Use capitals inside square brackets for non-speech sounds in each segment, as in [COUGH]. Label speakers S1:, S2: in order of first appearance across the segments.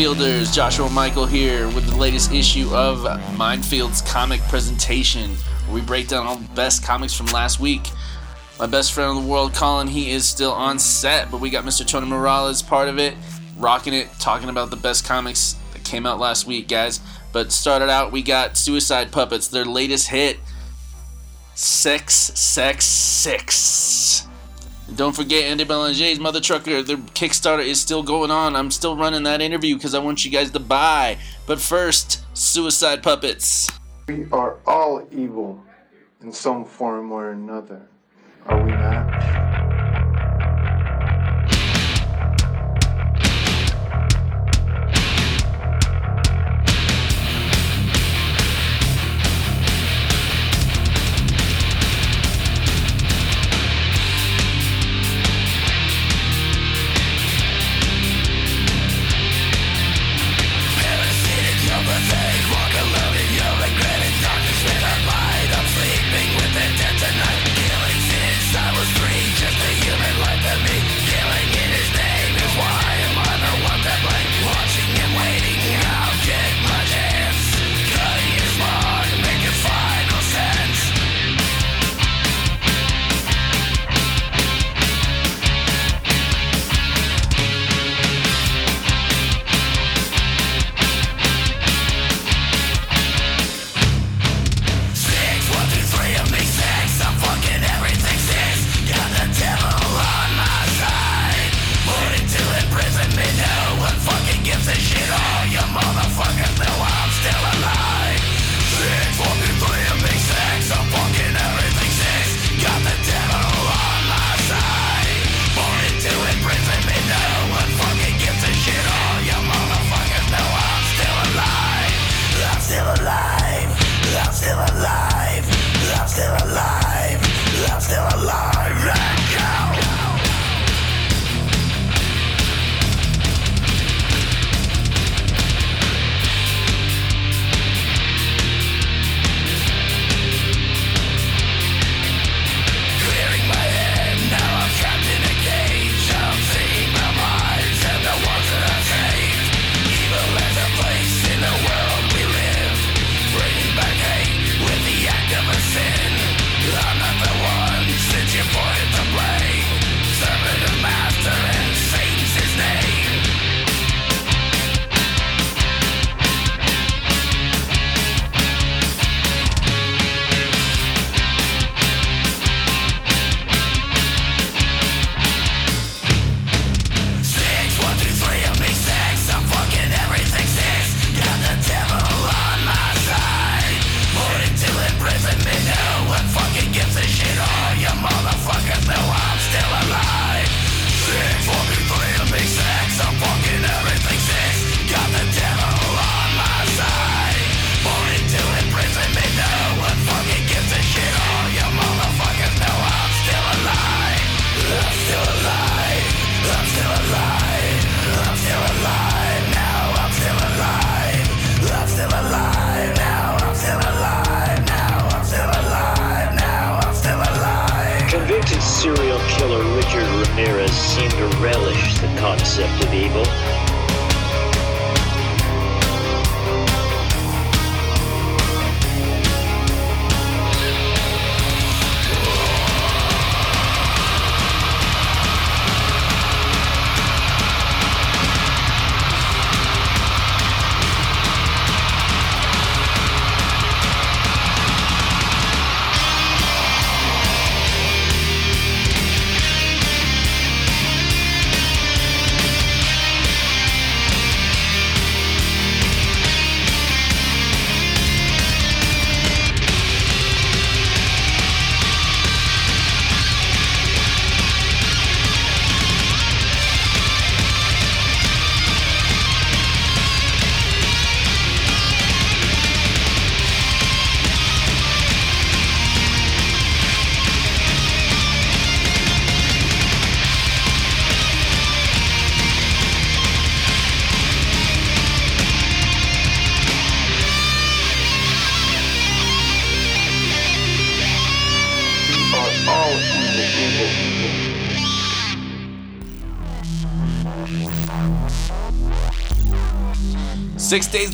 S1: Mindfielders, Joshua Michael here with the latest issue of Mindfield's comic presentation, where we break down all the best comics from last week. My best friend in the world, Colin, he is still on set, but we got Mr. Tony Morales part of it, rocking it, talking about the best comics that came out last week, guys. But started out, we got Suicide Puppets, their latest hit, Sex, Sex, Six. Don't forget Andy Belanger's Mother Trucker. Their Kickstarter is still going on. I'm still running that interview because I want you guys to buy. But first, Suicide Puppets.
S2: We are all evil in some form or another. Are we not?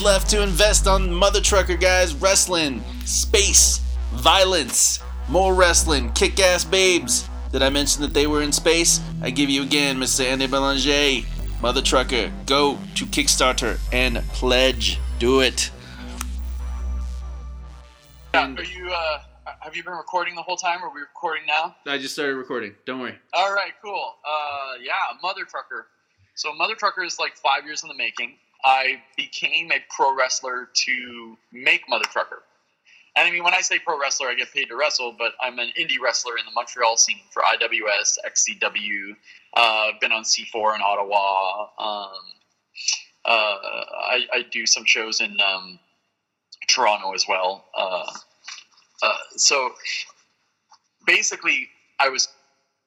S3: Left to invest on Mother Trucker, guys. Wrestling, space, violence, more wrestling, kick ass babes. Did I mention that they were in space? I give you again, Mr. Andy Belanger. Mother Trucker, go to Kickstarter and pledge. Do it.
S4: Yeah, are you? Uh, have you been recording the whole time? Or are we recording now?
S3: I just started recording. Don't worry.
S4: All right, cool. Uh, yeah, Mother Trucker. So Mother Trucker is like five years in the making. I became a pro wrestler to make Mother Trucker. And I mean, when I say pro wrestler, I get paid to wrestle, but I'm an indie wrestler in the Montreal scene for IWS, XCW. Uh, been on C4 in Ottawa. Um, uh, I, I, do some shows in um, Toronto as well. Uh, uh, so basically, I was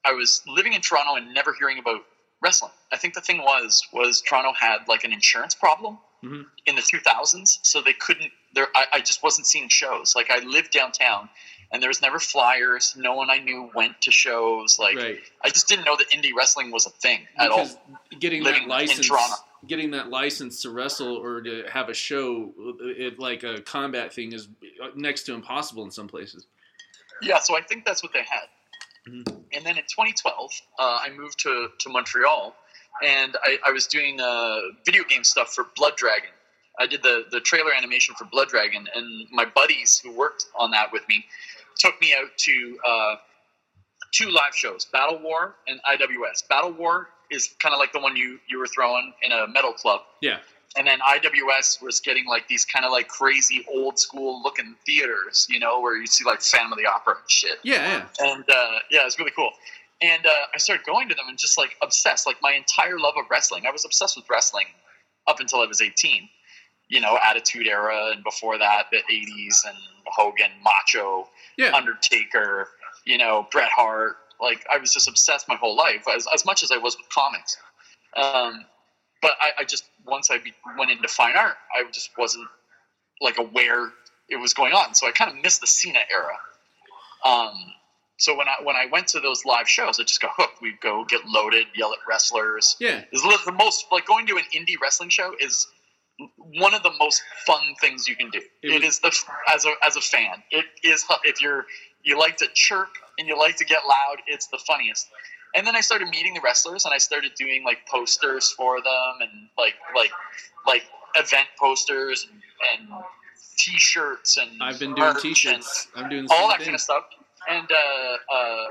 S4: I was living in Toronto and never hearing about wrestling. I think the thing was was Toronto had like an insurance problem mm-hmm. in the 2000s, so they couldn't. There, I, I, just wasn't seeing shows. Like I lived downtown, and there was never flyers. No one I knew went to shows. Like right. I just didn't know that indie wrestling was a thing because at
S3: all. Getting living that license, getting that license to wrestle or to have a show, it, like a combat thing, is next to impossible in some places.
S4: Yeah, so I think that's what they had. Mm-hmm. And then in 2012, uh, I moved to, to Montreal and I, I was doing uh, video game stuff for Blood Dragon. I did the, the trailer animation for Blood Dragon, and my buddies who worked on that with me took me out to uh, two live shows Battle War and IWS. Battle War is kind of like the one you, you were throwing in a metal club.
S3: Yeah.
S4: And then IWS was getting like these kind of like crazy old school looking theaters, you know, where you see like Phantom of the Opera and shit.
S3: Yeah,
S4: yeah. And uh, yeah, it's really cool. And uh, I started going to them and just like obsessed. Like my entire love of wrestling, I was obsessed with wrestling up until I was 18. You know, Attitude Era and before that, the 80s and Hogan, Macho, yeah. Undertaker, you know, Bret Hart. Like I was just obsessed my whole life, as, as much as I was with comics. Um, but I, I, just once I be, went into fine art, I just wasn't like aware it was going on. So I kind of missed the Cena era. Um, so when I when I went to those live shows, I just got hooked. We'd go get loaded, yell at wrestlers.
S3: Yeah,
S4: it's the most like going to an indie wrestling show is one of the most fun things you can do. it, it is the as a as a fan, it is if you're you like to chirp and you like to get loud, it's the funniest. And then I started meeting the wrestlers, and I started doing like posters for them, and like like like event posters and, and t-shirts and
S3: I've been doing t-shirts. I'm doing
S4: all that
S3: thing.
S4: kind of stuff and uh, uh,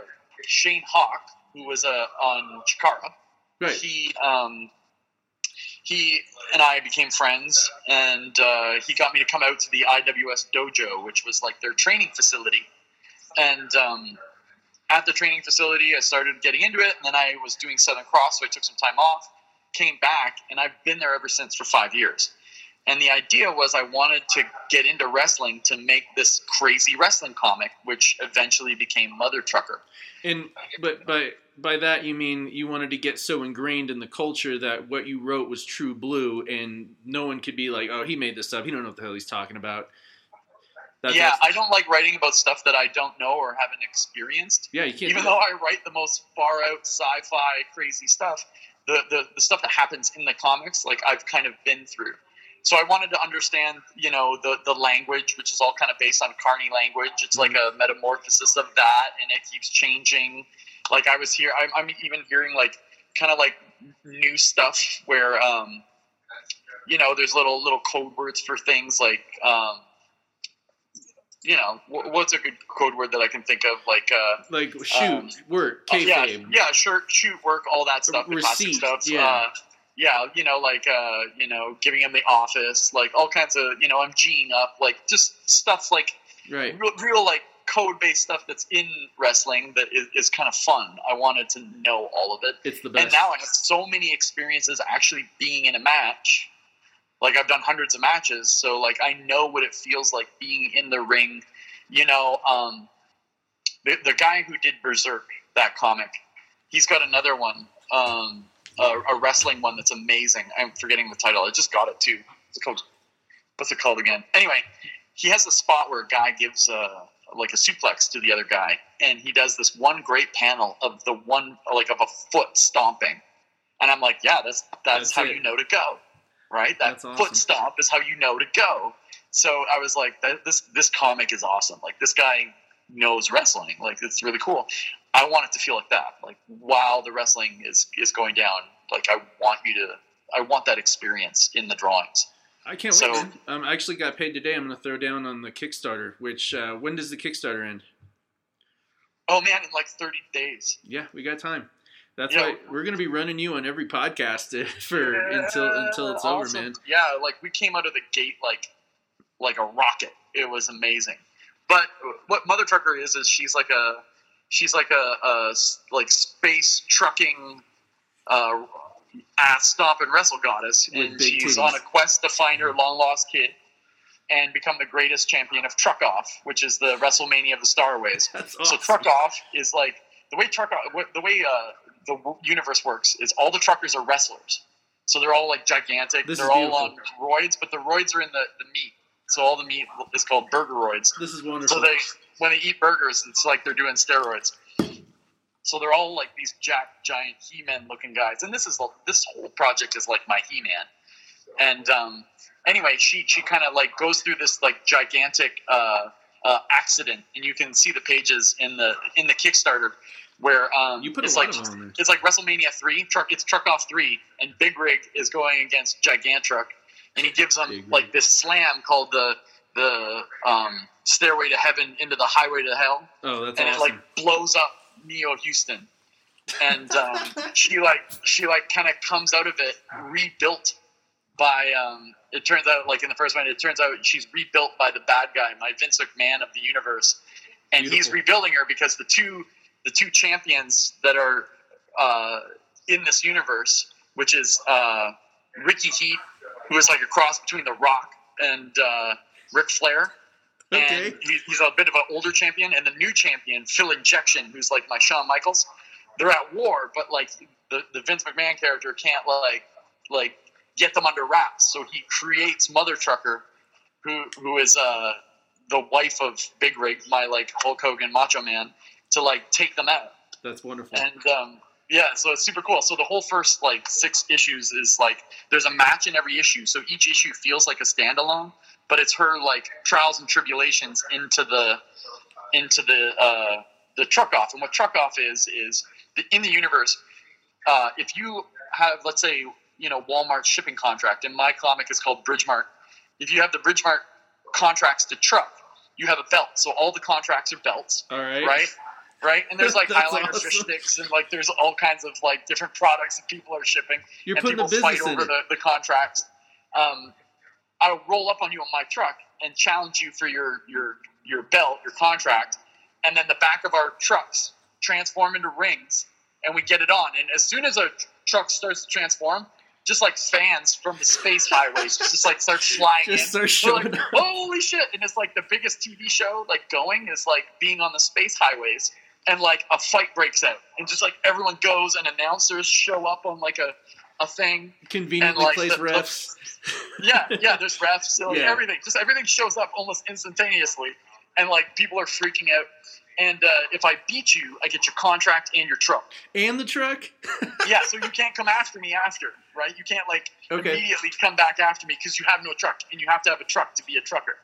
S4: Shane Hawk, who was uh, on Chikara,
S3: right.
S4: he um, he and I became friends, and uh, he got me to come out to the IWS dojo, which was like their training facility. And um, at the training facility, I started getting into it, and then I was doing Southern Cross, so I took some time off, came back, and I've been there ever since for five years. And the idea was I wanted to get into wrestling to make this crazy wrestling comic, which eventually became Mother Trucker.
S3: And but by by that you mean you wanted to get so ingrained in the culture that what you wrote was true blue, and no one could be like, "Oh, he made this up. He don't know what the hell he's talking about."
S4: That's, yeah, I don't like writing about stuff that I don't know or haven't experienced.
S3: Yeah, you can't.
S4: Even though I write the most far out sci-fi crazy stuff, the, the the stuff that happens in the comics, like I've kind of been through so I wanted to understand, you know, the the language, which is all kind of based on Carney language. It's like a metamorphosis of that, and it keeps changing. Like I was here, I'm, I'm even hearing like kind of like new stuff where, um, you know, there's little little code words for things like, um, you know, what's a good code word that I can think of? Like, uh,
S3: like shoot, um, work, kayfabe.
S4: yeah, yeah, shirt, shoot, work, all that stuff, the classic stuff. Yeah. Uh, yeah, you know, like uh, you know, giving him the office, like all kinds of, you know, I'm G'ing up, like just stuff like
S3: right.
S4: real, real like code based stuff that's in wrestling that is, is, kind of fun. I wanted to know all of it.
S3: It's the best.
S4: And now I have so many experiences actually being in a match. Like I've done hundreds of matches, so like I know what it feels like being in the ring. You know, um, the, the guy who did Berserk, that comic, he's got another one. Um, a, a, wrestling one that's amazing. I'm forgetting the title. I just got it too. It's called what's it called again? Anyway, he has a spot where a guy gives a like a suplex to the other guy, and he does this one great panel of the one like of a foot stomping, and I'm like, yeah, that's that's, that's how it. you know to go. Right? That
S3: awesome.
S4: foot stomp is how you know to go. So I was like, this this comic is awesome. Like this guy knows wrestling. Like it's really cool. I want it to feel like that. Like while the wrestling is is going down, like I want you to, I want that experience in the drawings.
S3: I can't
S4: So-
S3: wait. Um, I actually got paid today. I'm going to throw down on the Kickstarter. Which uh, when does the Kickstarter end?
S4: Oh man, in like 30 days.
S3: Yeah, we got time. That's
S4: Yeah.
S3: why we're going to be running you on every podcast [LAUGHS] for until until it's
S4: Yeah,
S3: over, man.
S4: Yeah, like we came out of the gate like like a rocket. It was amazing. But what Mother Trucker is is she's like a she's like a like space trucking uh, ass stop and wrestle goddess,
S3: With
S4: and she's
S3: titties.
S4: on a quest to find her long lost kid and become the greatest champion of Truck Off, which is the WrestleMania of the Starways. [LAUGHS]
S3: That's
S4: So truck off is like the way truck the way uh, the universe works is all the truckers are wrestlers. So they're all like gigantic.
S3: This
S4: they're all
S3: beautiful.
S4: on roids, but the roids are in the, the meat. So all the meat is called burger roids.
S3: This is wonderful.
S4: So they when they eat burgers, it's like they're doing steroids. So they're all like these jack giant He-Man looking guys, and this is this whole project is like my He-Man. And um, anyway, she she kind of like goes through this like gigantic uh, uh, accident, and you can see the pages in the in the Kickstarter where um,
S3: you put
S4: it's like
S3: of them on there.
S4: it's like WrestleMania three. Truck it's Truck Off three, and Big Rig is going against Gigantruck, and he gives
S3: him
S4: like this slam called the the um, Stairway to Heaven into the Highway to Hell,
S3: Oh, that's
S4: and
S3: awesome.
S4: it like blows up Neo Houston, and um, [LAUGHS] she like she like kind of comes out of it rebuilt by. Um, it turns out like in the first one, it turns out she's rebuilt by the bad guy, my Vince McMahon of the universe, and he's rebuilding her because the two the two champions that are uh, in this universe, which is uh, Ricky Heat, who is like a cross between The Rock and uh, Ric Flair.
S3: Okay.
S4: And he, he's a bit of an older champion, and the new champion, Phil Injection, who's like my Shawn Michaels. They're at war, but like the, the Vince McMahon character can't like like get them under wraps, so he creates Mother Trucker, who who is uh, the wife of Big Rig, my like Hulk Hogan Macho Man, to like take them out.
S3: That's wonderful.
S4: And um, yeah, so it's super cool. So the whole first like six issues is like there's a match in every issue. So each issue feels like a standalone, but it's her like trials and tribulations into the into the uh, the truck off. And what truck off is is the, in the universe. Uh, if you have let's say you know Walmart shipping contract, and my comic is called Bridgemart. If you have the Bridgemart contracts to truck, you have a belt. So all the contracts are belts
S3: All right.
S4: right? Right, and there's like [LAUGHS] Highlander
S3: awesome.
S4: sticks, and like there's all kinds of like different products that people are shipping,
S3: You're
S4: and
S3: putting
S4: people fight over the, the contracts. Um, I'll roll up on you on my truck and challenge you for your your your belt, your contract, and then the back of our trucks transform into rings, and we get it on. And as soon as a truck starts to transform, just like fans from the space highways just like start flying
S3: Just
S4: in.
S3: start showing
S4: like, holy shit! And it's like the biggest TV show like going is like being on the space highways, and like a fight breaks out, and just like everyone goes, and announcers show up on like a a thing.
S3: Conveniently
S4: like,
S3: placed
S4: the- the-
S3: refs. [LAUGHS]
S4: Yeah, yeah. There's refs, like,
S3: Yeah.
S4: everything. Just everything shows up almost instantaneously, and like people are freaking out. And uh, if I beat you, I get your contract and your truck.
S3: and the truck. [LAUGHS]
S4: Yeah, so you can't come after me after, right? You can't like
S3: Okay.
S4: immediately come back after me because you have no truck, and you have to have a truck to be a trucker,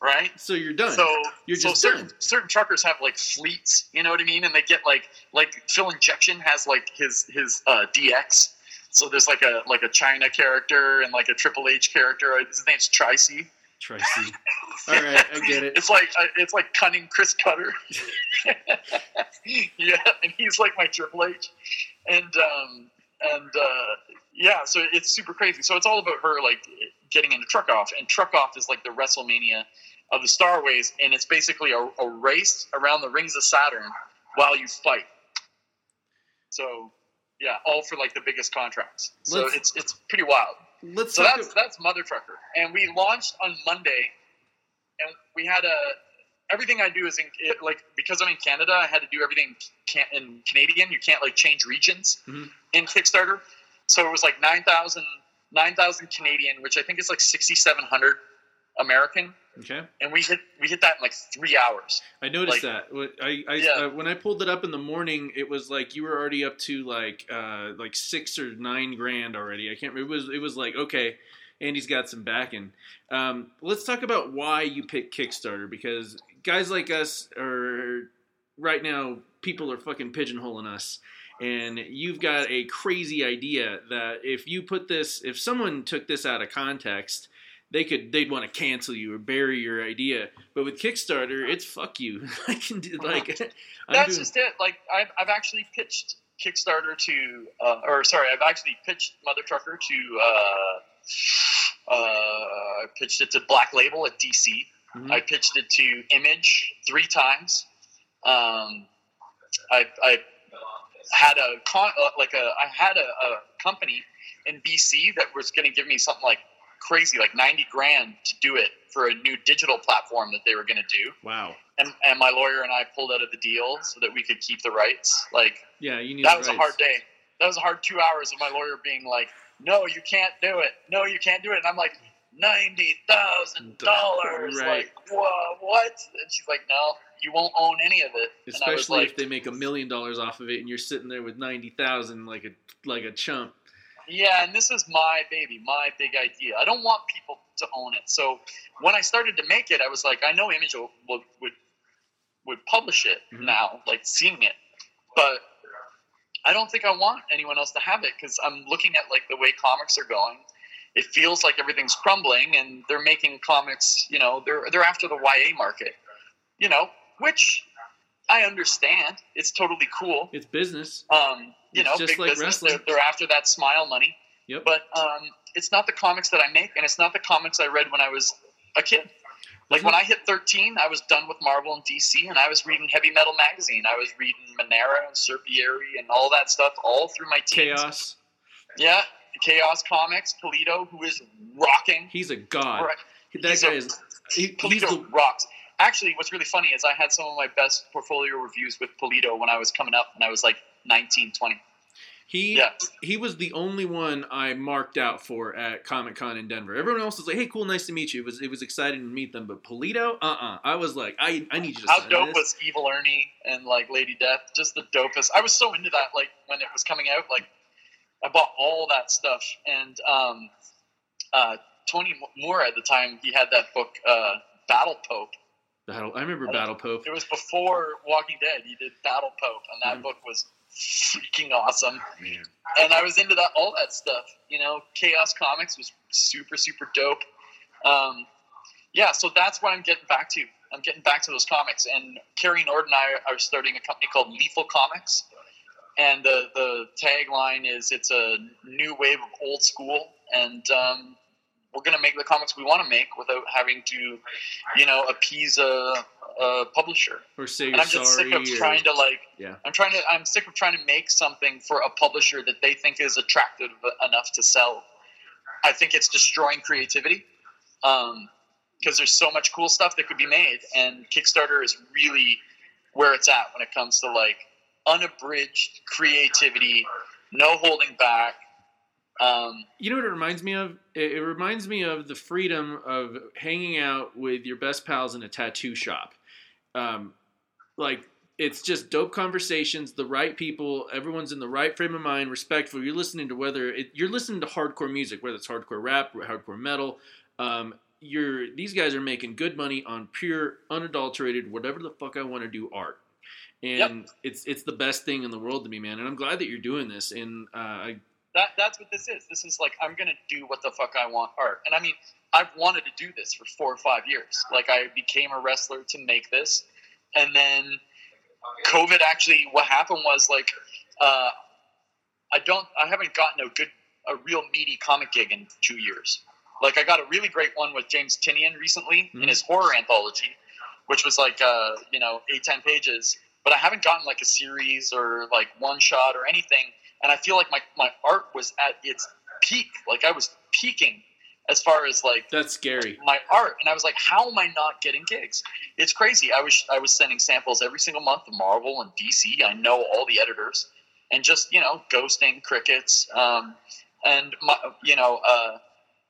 S4: right?
S3: So you're done.
S4: So,
S3: You're
S4: so
S3: just
S4: certain
S3: done.
S4: certain truckers have like fleets, you know what I mean, and they get like like Phil Injection has like his his uh, DX. So there's like a like a China character and like a Triple H character. His name's Tricy.
S3: Tracy. [LAUGHS] All right, I get it.
S4: It's like uh, it's like cunning Chris Cutter. [LAUGHS] yeah, and he's like my Triple H, and um, and uh, yeah, so it's super crazy. So it's all about her like getting into truck off, and truck off is like the WrestleMania of the Starways, and it's basically a, a race around the rings of Saturn while you fight. So yeah, all for like the biggest contracts. So
S3: Let's-
S4: it's it's pretty wild.
S3: Let's
S4: So that's that's Mother Trucker, and we launched on Monday, and we had a everything I do is in it, like because I'm in Canada, I had to do everything can, in Canadian. You can't like change regions
S3: Mhm.
S4: in Kickstarter, so it was like 9,000 9,000 Canadian, which I think is like sixty seven hundred American,
S3: okay.
S4: and we hit we hit that in like three hours.
S3: I noticed
S4: Like-
S3: that. I, I
S4: Yeah.
S3: uh, when I pulled it up in the morning, it was like you were already up to like uh, like six or nine grand already. I can't. It was it was like okay,
S1: Andy's got some backing. Um, let's talk about why you picked Kickstarter because guys like us are right now. People are fucking pigeonholing us, and you've got a crazy idea that if you put this, if someone took this out of context, they could they'd want to cancel you or bury your idea. But with Kickstarter, it's fuck you. [LAUGHS] I can do like [LAUGHS]
S4: That's
S1: doing-
S4: just it. Like I've, I've actually pitched Kickstarter to, uh, or sorry, I've actually pitched Mother Trucker to, uh, uh, I pitched it to Black Label at DC.
S1: Mhm.
S4: I pitched it to Image three times. Um, I, I had a con, uh, like a, I had a, a company in BC that was going to give me something like crazy, like ninety grand to do it for a new digital platform that they were going to do
S1: wow.
S4: and, and my lawyer and I pulled out of the deal so that we could keep the rights. Like
S1: Yeah, you need
S4: that was a hard day. That was a hard two hours of my lawyer being like, "No, you can't do it. No, you can't do it." And I'm like, ninety thousand [LAUGHS] dollars.
S1: Right.
S4: Like, whoa, what? And she's like, "No, you won't own any of it." and I was
S1: Especially
S4: like,
S1: if they make a million dollars off of it and you're sitting there with ninety thousand like a like a chump.
S4: Yeah, and this is my baby, my big idea. I don't want people to own it. So when I started to make it, I was like, I know Image will, would would would publish it
S1: Mhm.
S4: now, like seeing it, but I don't think I want anyone else to have it because I'm looking at like the way comics are going. It feels like everything's crumbling, and they're making comics. You know, they're they're after the YA market. You know, which I understand. It's totally cool.
S1: It's business.
S4: Um, you
S1: It's
S4: know,
S1: just
S4: big
S1: like
S4: business. They're, they're after that smile money.
S1: Yep.
S4: But um, it's not the comics that I make, and it's not the comics I read when I was a kid. Like when I hit 13, I was done with Marvel and DC, and I was reading Heavy Metal magazine. I was reading Manara and Serpieri and all that stuff all through my teens.
S1: Chaos.
S4: Yeah, Chaos Comics, Pulido, who is rocking.
S1: He's a god.
S4: Right.
S1: That
S4: He's
S1: guy
S4: a-
S1: is. He, he's
S4: Pulido
S1: the,
S4: rocks. Actually, what's really funny is I had some of my best portfolio reviews with Pulido when I was coming up, and I was like 19, 20.
S1: he
S4: Yeah.
S1: he was the only one I marked out for at Comic Con in Denver. Everyone else was like, "Hey, cool, nice to meet you." It was it was exciting to meet them, but Pulido, uh, uh I was like, I I need you to
S4: How dope
S1: this.
S4: was Evil Ernie and like Lady Death? Just the dopest. I was so into that. Like when it was coming out, like I bought all that stuff. And um, uh, Tony Moore at the time, he had that book, uh, Battle Pope.
S1: Battle. I remember Battle Pope.
S4: It was before Walking Dead. He did Battle Pope, and that
S1: Mhm.
S4: book was freaking awesome.
S1: Man.
S4: And I was into that all that stuff. You know, Chaos Comics was super super dope. Um, yeah, so that's what I'm getting back to. I'm getting back to those comics. And Cary Nord and I are starting a company called Lethal Comics. And the, the tagline is it's a new wave of old school. And um, we're going to make the comics we want to make without having to, you know, appease a, a publisher.
S1: Or say
S4: And I'm just sick of
S1: or-
S4: trying to like.
S1: Yeah.
S4: I'm trying to. I'm sick of trying to make something for a publisher that they think is attractive enough to sell. I think it's destroying creativity um, because there's so much cool stuff that could be made, and Kickstarter is really where it's at when it comes to like unabridged creativity, no holding back. Um,
S1: You know what it reminds me of? It, it reminds me of the freedom of hanging out with your best pals in a tattoo shop. Um, like it's just dope conversations, the right people, everyone's in the right frame of mind, respectful. You're listening to whether it, you're listening to hardcore music, whether it's hardcore rap, hardcore metal. Um, you're these guys are making good money on pure, unadulterated, whatever the fuck I want to do art. And it's it's the best thing in the world to me, man. And I'm glad that you're doing this. And uh, I
S4: that that's what this is. This is like I'm gonna do what the fuck I want art. And I mean, I've wanted to do this for four or five years. Like I became a wrestler to make this, and then COVID actually what happened was like uh, I don't I haven't gotten a good a real meaty comic gig in two years. Like I got a really great one with James Tynion recently
S1: Mhm.
S4: in his horror anthology, which was like uh, you know eight ten pages. But I haven't gotten like a series or like one shot or anything. And I feel like my, my art was at its peak. Like I was peaking as far as like
S1: that's scary.
S4: my art. And i was like how am i not getting gigs? It's crazy. I was i was sending samples every single month to marvel and dc i know all the editors. And just you know ghosting crickets. Um, and my, you know uh,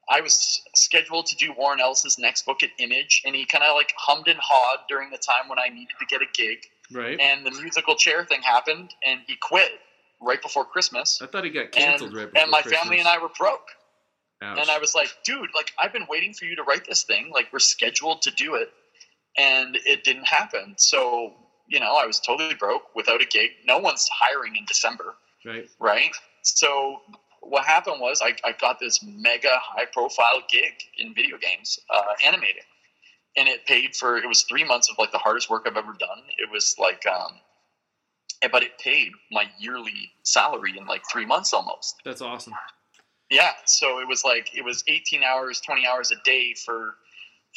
S4: i was scheduled to do warren ellis's next book at image. And he kind of like hummed and hawed during the time when i needed to get a gig.
S1: Right?
S4: and the musical chair thing happened and he quit right before christmas
S1: I thought he got
S4: and,
S1: canceled right before
S4: and my
S1: Christmas.
S4: family and i were broke
S3: Ouch.
S4: And I was like, dude, like I've been waiting for you to write this thing. Like we're scheduled to do it, and it didn't happen. So you know, I was totally broke without a gig. No one's hiring in December,
S3: right.
S4: right? So what happened was I, I got this mega high profile gig in video games, uh, animating, and it paid for. It was three months of like the hardest work I've ever done. It was like, um, but it paid my yearly salary in like three months almost.
S3: That's awesome.
S4: Yeah, so it was like it was 18 hours, 20 hours a day for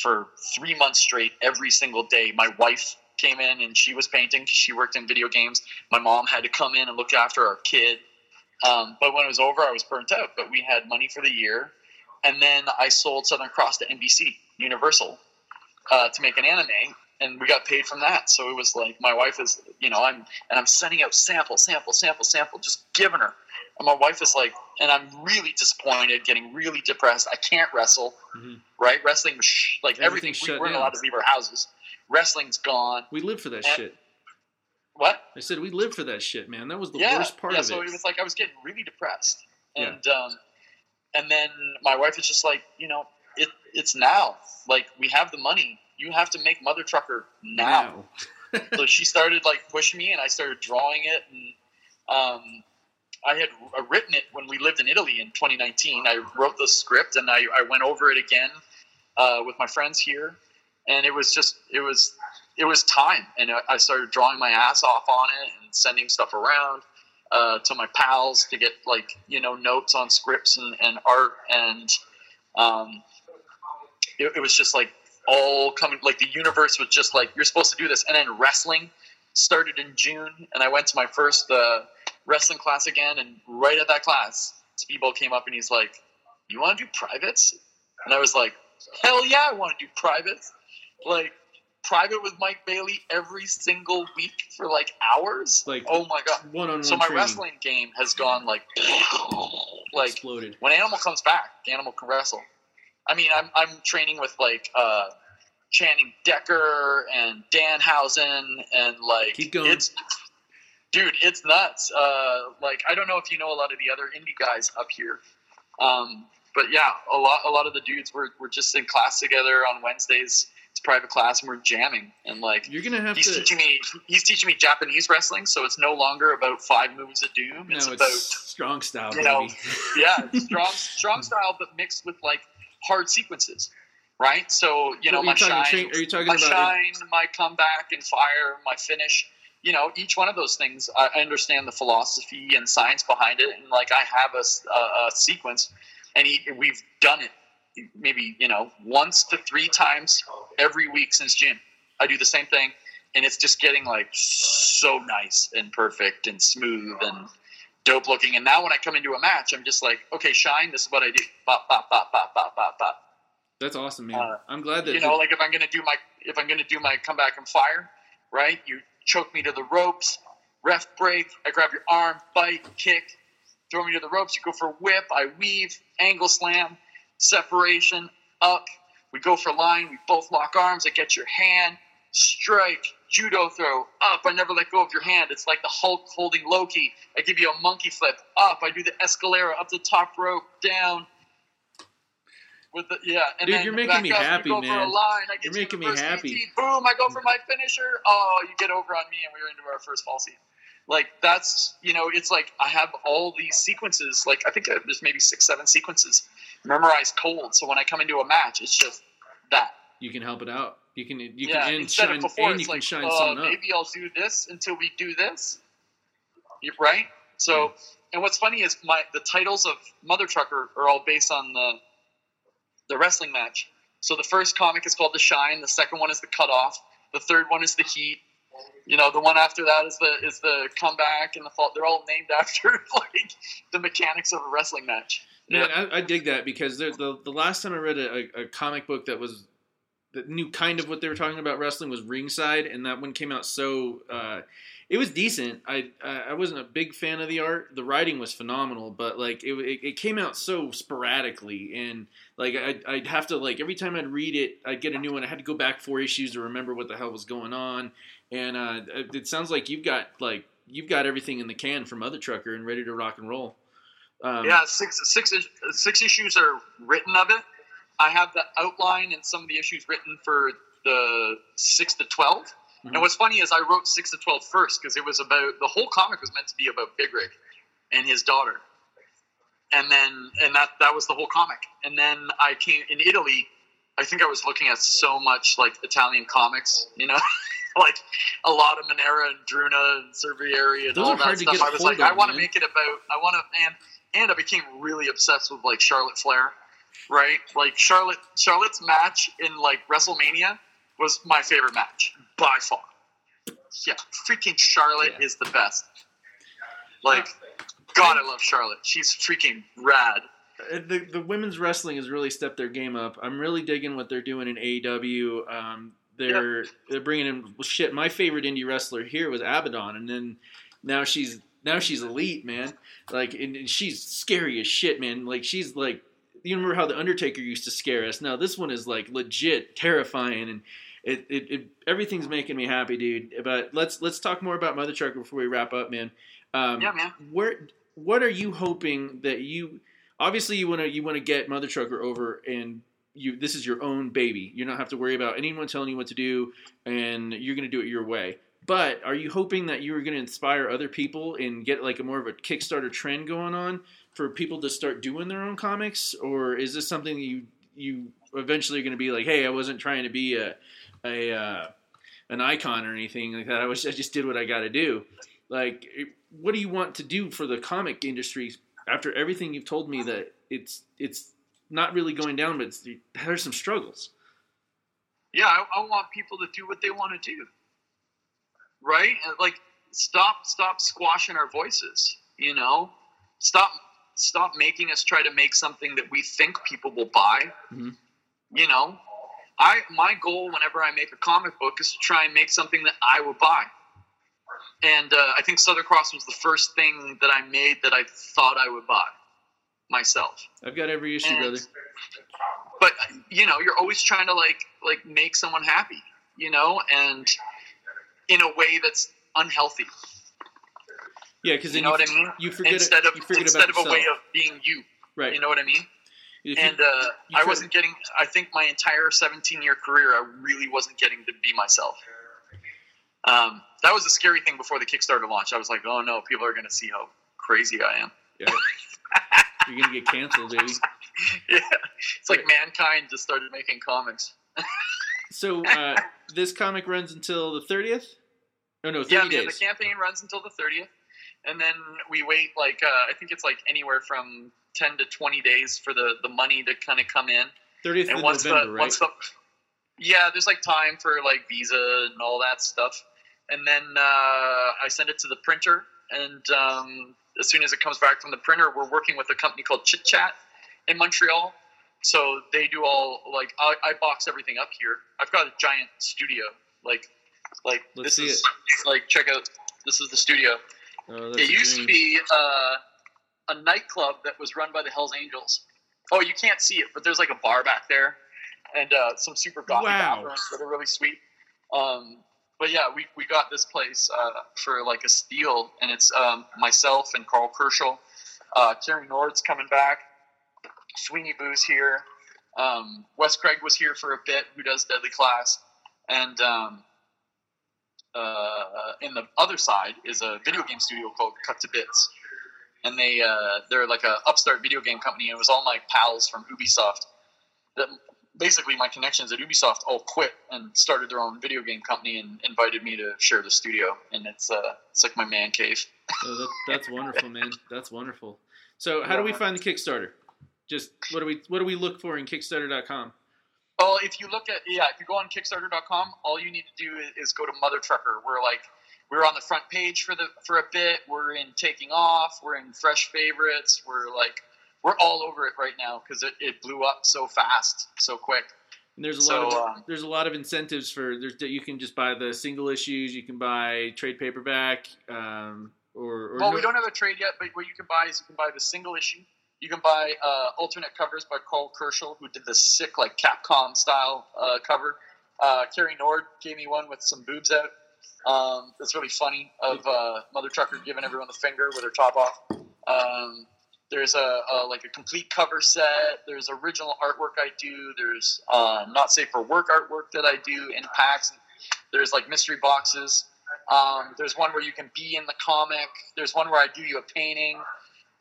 S4: for three months straight, every single day. My wife came in and she was painting. she worked in video games. My mom had to come in and look after our kid. Um, but when it was over, I was burnt out. But we had money for the year, and then I sold Southern Cross to NBC Universal uh, to make an anime, and we got paid from that. So it was like my wife is, you know, I'm and I'm sending out sample, sample, sample, sample, just giving her. And my wife is like, and I'm really disappointed, getting really depressed. I can't wrestle,
S3: Mhm.
S4: right? Wrestling was sh- like everything.
S3: Everything's
S4: We weren't
S3: down.
S4: allowed to leave our houses. Wrestling's gone.
S3: We live for that
S4: And-
S3: shit.
S4: What?
S3: I said we live for that shit, man. That was the
S4: yeah,
S3: worst part
S4: yeah.
S3: of
S4: so
S3: it.
S4: Yeah, so it was like I was getting really depressed,
S3: Yeah.
S4: and um, and then my wife is just like, you know, it it's now. Like we have the money. You have to make Mother Trucker now. [LAUGHS] so she started like pushing me, and I started drawing it, and um, I had uh, written it when we lived in Italy in 2019. I wrote the script, and I, I went over it again uh, with my friends here, and it was just it was it was time, and I- I started drawing my ass off on it and sending stuff around uh, to my pals to get like you know notes on scripts and, and art, and um, it, it was just like all coming like the universe was just like you're supposed to do this, and then wrestling started in June, and I went to my first uh, wrestling class again, and right at that class, Speedball came up and he's like, "You want to do privates?" And I was like, "Hell yeah, I want to do privates!" Like private with Mike Bailey every single week for like hours.
S3: Like-
S4: oh my god!
S3: One on one.
S4: So my wrestling game has gone like like
S3: exploded.
S4: when Animal comes back, Animal can wrestle. I mean, I'm I'm training with like uh, Channing Decker and Danhausen and like
S3: Keep going.
S4: it's dude, it's nuts. Uh, like I don't know if you know a lot of the other indie guys up here, um, but yeah, a lot a lot of the dudes were were just in class together on Wednesdays. It's private class and we're jamming and like
S3: You're gonna have
S4: he's
S3: to.
S4: teaching me he's teaching me Japanese wrestling, so it's no longer about five moves of doom.
S3: no,
S4: It's
S3: it's
S4: about
S3: strong style,
S4: you know, [LAUGHS] yeah, strong strong style, but mixed with like hard sequences, right? So you know, my shine,
S3: are you talking
S4: my
S3: about-
S4: shine, my comeback and fire, my finish. You know, each one of those things, I understand the philosophy and science behind it, and like I have a sequence, and he, we've done it maybe you know once to three times every week since June. I do the same thing, and it's just getting like so nice and perfect and smooth and dope looking. And now when I come into a match, I'm just like, okay, shine. This is what I do. Bop, bop, bop, bop, bop, bop, bop.
S3: That's awesome, man.
S4: Uh,
S3: I'm glad that
S4: You know, like if I'm gonna do my if I'm gonna do my comeback and fire, right? You choke me to the ropes, ref break. I grab your arm, bite, kick, throw me to the ropes. You go for whip. I weave, angle slam, separation, up. We go for line. We both lock arms. I get your hand, strike, judo throw, up. I never let go of your hand. It's like the Hulk holding Loki. I give you a monkey flip, up. I do the escalera up the top rope, down. With the yeah, and
S3: Dude, you're making me
S4: up,
S3: happy,
S4: you go For a
S3: man.
S4: line. I get
S3: You're making me happy.
S4: Boom! I go for my finisher. Oh, you get over on me, and we're into our first fall seat. Like that's you know, it's like I have all these sequences. Like I think there's maybe six, seven sequences memorized cold. So when I come into a match, it's just that.
S3: You can help it out. You can you
S4: yeah.
S3: can
S4: Instead
S3: shine
S4: before,
S3: and you can shine
S4: uh,
S3: someone up.
S4: maybe I'll do this until we do this. You're Right. So, and what's funny is my the titles of Mother Trucker are all based on the the wrestling match. So the first comic is called The Shine. The second one is The Cutoff. The third one is The Heat. You know, the one after that is the is the comeback and the fall. They're all named [LAUGHS] after like the mechanics of a wrestling match.
S3: Man, I, I dig that because the the last time I read a, a comic book that was that knew kind of what they were talking about wrestling was Ringside, and that one came out so uh, it was decent. I I wasn't a big fan of the art. The writing was phenomenal, but like it it, came out so sporadically, and like I I'd have to like every time I'd read it, I'd get a new one. I had to go back four issues to remember what the hell was going on, and uh, it sounds like you've got like you've got everything in the can from Mother Trucker and ready to rock and roll.
S1: Um,
S4: yeah, six six six issues are written of it. I have the outline and some of the issues written for the six to 12
S1: Mhm.
S4: And what's funny is I wrote six to 12 first because it was about the whole comic was meant to be about Big Rig and his daughter, and then and that that was the whole comic. And then I came in Italy. I think I was looking at so much like Italian comics, you know, [LAUGHS] like a lot of Manara and Druuna and Serpieri and
S1: Those
S4: all that stuff. I was like, I want to make it about. I want to and and I became really obsessed with like Charlotte Flair, right? Like Charlotte Charlotte's match in like WrestleMania was my favorite match by far. Yeah, freaking Charlotte
S1: Yeah.
S4: is the best. Like, God, I love Charlotte. She's freaking rad.
S1: Uh, the the women's wrestling has really stepped their game up. I'm really digging what they're doing in AEW. Um, they're they're bringing in well, shit. My favorite indie wrestler here was Abaddon, and then now she's now she's elite, man. Like and, and she's scary as shit, man. Like she's like you remember how the Undertaker used to scare us. Now this one is like legit terrifying, and it, it, it everything's making me happy, dude. But let's let's talk more about Mother Trucker before we wrap up, man. Um,
S4: Yeah, man.
S1: where what are you hoping that you obviously you want to you want to get mother trucker over and you this is your own baby you don't have to worry about anyone telling you what to do and you're going to do it your way but are you hoping that you're going to inspire other people and get like a more of a kickstarter trend going on for people to start doing their own comics or is this something you you eventually are going to be like hey i wasn't trying to be a a uh, an icon or anything like that i was i just did what i got to do like what do you want to do for the comic industry after everything you've told me that it's it's not really going down but there's some struggles
S4: Yeah, I, I want people to do what they want to do. Right? Like, stop, stop squashing our voices. You know, stop, stop making us try to make something that we think people will buy.
S1: Mhm.
S4: You know, I my goal whenever I make a comic book is to try and make something that I would buy. And uh, I think Southern Cross was the first thing that I made that I thought I would buy myself
S1: i've got every issue
S4: And-
S1: brother
S4: but you know you're always trying to like like make someone happy you know and in a way that's unhealthy
S1: yeah because
S4: you know
S1: you,
S4: what i mean?
S1: you forget
S4: instead of
S1: forget
S4: instead of a way of being you.
S1: Right.
S4: You know what i mean?
S1: You-
S4: and uh, i wasn't getting i think my entire 17 year career i really wasn't getting to be myself. Um, that was a scary thing before the kickstarter launch. I was like oh no people are going to see how crazy i am.
S1: Yeah, [LAUGHS] you're gonna get canceled baby.
S4: Yeah. It's like mankind just started making comics. [LAUGHS]
S1: So uh, this comic runs until the 30th oh no 30
S4: yeah,
S1: days
S4: the campaign runs until the 30th, and then we wait like uh, I think it's like anywhere from 10 to 20 days for the the money to kind of come in.
S1: 30th
S4: And
S1: of
S4: once
S1: november
S4: the
S1: right
S4: once the yeah, there's like time for like visa and all that stuff, and then uh, I send it to the printer, and um, as soon as it comes back from the printer, we're working with a company called Chit Chat in Montreal. So they do all like I, I box everything up here. I've got a giant studio, like like
S1: Let's
S4: this is like check out this is the studio.
S1: Oh,
S4: It
S1: a
S4: used to be uh, a nightclub that was run by the Hells Angels. Oh, you can't see it, but there's like a bar back there, and uh, some super gothic
S1: Wow.
S4: bathrooms that are really sweet. Um, but yeah, we, we got this place uh, for like a steal, and it's um, myself and Karl Kerschl. Uh, Terry Nord's coming back. Sweeney Boo's here. Um, Wes Craig was here for a bit, who does Deadly Class, and um, uh, in the other side is a video game studio called Cut to Bits, and they uh, they're like a upstart video game company. And it was all my pals from Ubisoft. That basically my connections at Ubisoft all quit and started their own video game company and invited me to share the studio. And it's uh, it's like my man cave. [LAUGHS]
S1: Oh, that, that's wonderful, man. That's wonderful. So, how do we find the Kickstarter? Just what do we what do we look for in Kickstarter.com?
S4: Well, if you look at yeah, if you go on Kickstarter.com, all you need to do is, is go to Mother Trucker. We're like we're on the front page for the for a bit. We're in taking off. We're in fresh favorites. We're like we're all over it right now because it, it blew up so fast, so quick.
S1: And there's a
S4: So,
S1: lot of
S4: um,
S1: there's a lot of incentives for there's you can just buy the single issues, you can buy trade paperback, um, or, or
S4: Well,
S1: no-
S4: we don't have a trade yet, but what you can buy is you can buy the single issue. You can buy uh, alternate covers by Karl Kerschl, who did the sick like Capcom style uh, cover. Uh, Cary Nord gave me one with some boobs out. Um, that's really funny of uh, Mother Trucker giving everyone the finger with her top off. Um, There's a, a like a complete cover set. There's original artwork I do. There's uh, not safe for work artwork that I do in packs. There's like mystery boxes. Um, there's one where you can be in the comic. There's one where I do you a painting.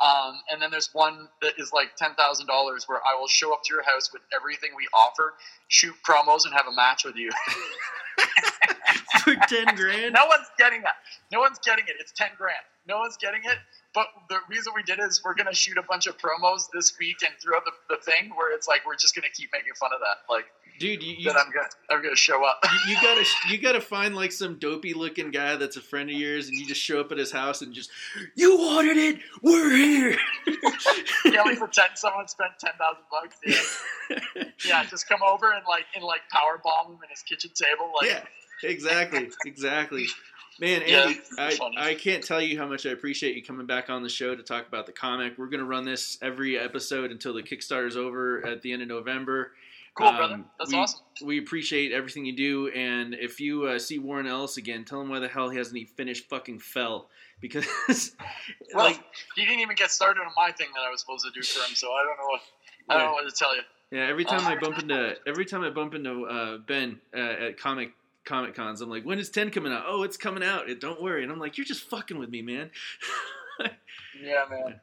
S4: Um, and then there's one that is like ten thousand dollars, where I will show up to your house with everything we offer, shoot promos, and have a match with you. [LAUGHS]
S1: For ten grand.
S4: no one's getting that. No one's getting it. It's ten grand. No one's getting it. But the reason we did it is we're gonna shoot a bunch of promos this week and throughout the, the thing where it's like we're just gonna keep making fun of that. Like
S1: dude, you, you,
S4: that I'm gonna I'm gonna show up.
S1: you, you gotta you gotta find like some dopey looking guy that's a friend of yours, and you just show up at his house and just you wanted it, we're here.
S4: yeah, we pretend someone spent ten thousand bucks. Yeah. [LAUGHS] yeah, just come over and like and like power bomb him in his kitchen table. Like,
S1: yeah, exactly, exactly. Man, Andy,
S4: it's
S1: I. I can't tell you how much I appreciate you coming back on the show to talk about the comic. We're gonna run this every episode until the Kickstarter's over at the end of November.
S4: cool,
S1: Um,
S4: brother. That's
S1: we,
S4: awesome.
S1: We appreciate everything you do, and if you uh, see Warren Ellis again, tell him why the hell he hasn't even finished fucking Fell because, [LAUGHS]
S4: Well,
S1: like,
S4: he didn't even get started on my thing that I was supposed to do for him, so I don't know what I don't know what to tell you.
S1: yeah, every time I bump into every time I bump into uh, Ben uh, at comic comic cons, I'm like, when is ten coming out? Oh, it's coming out. It, don't worry, and I'm like, you're just fucking with me, man. [LAUGHS]
S4: Yeah, man.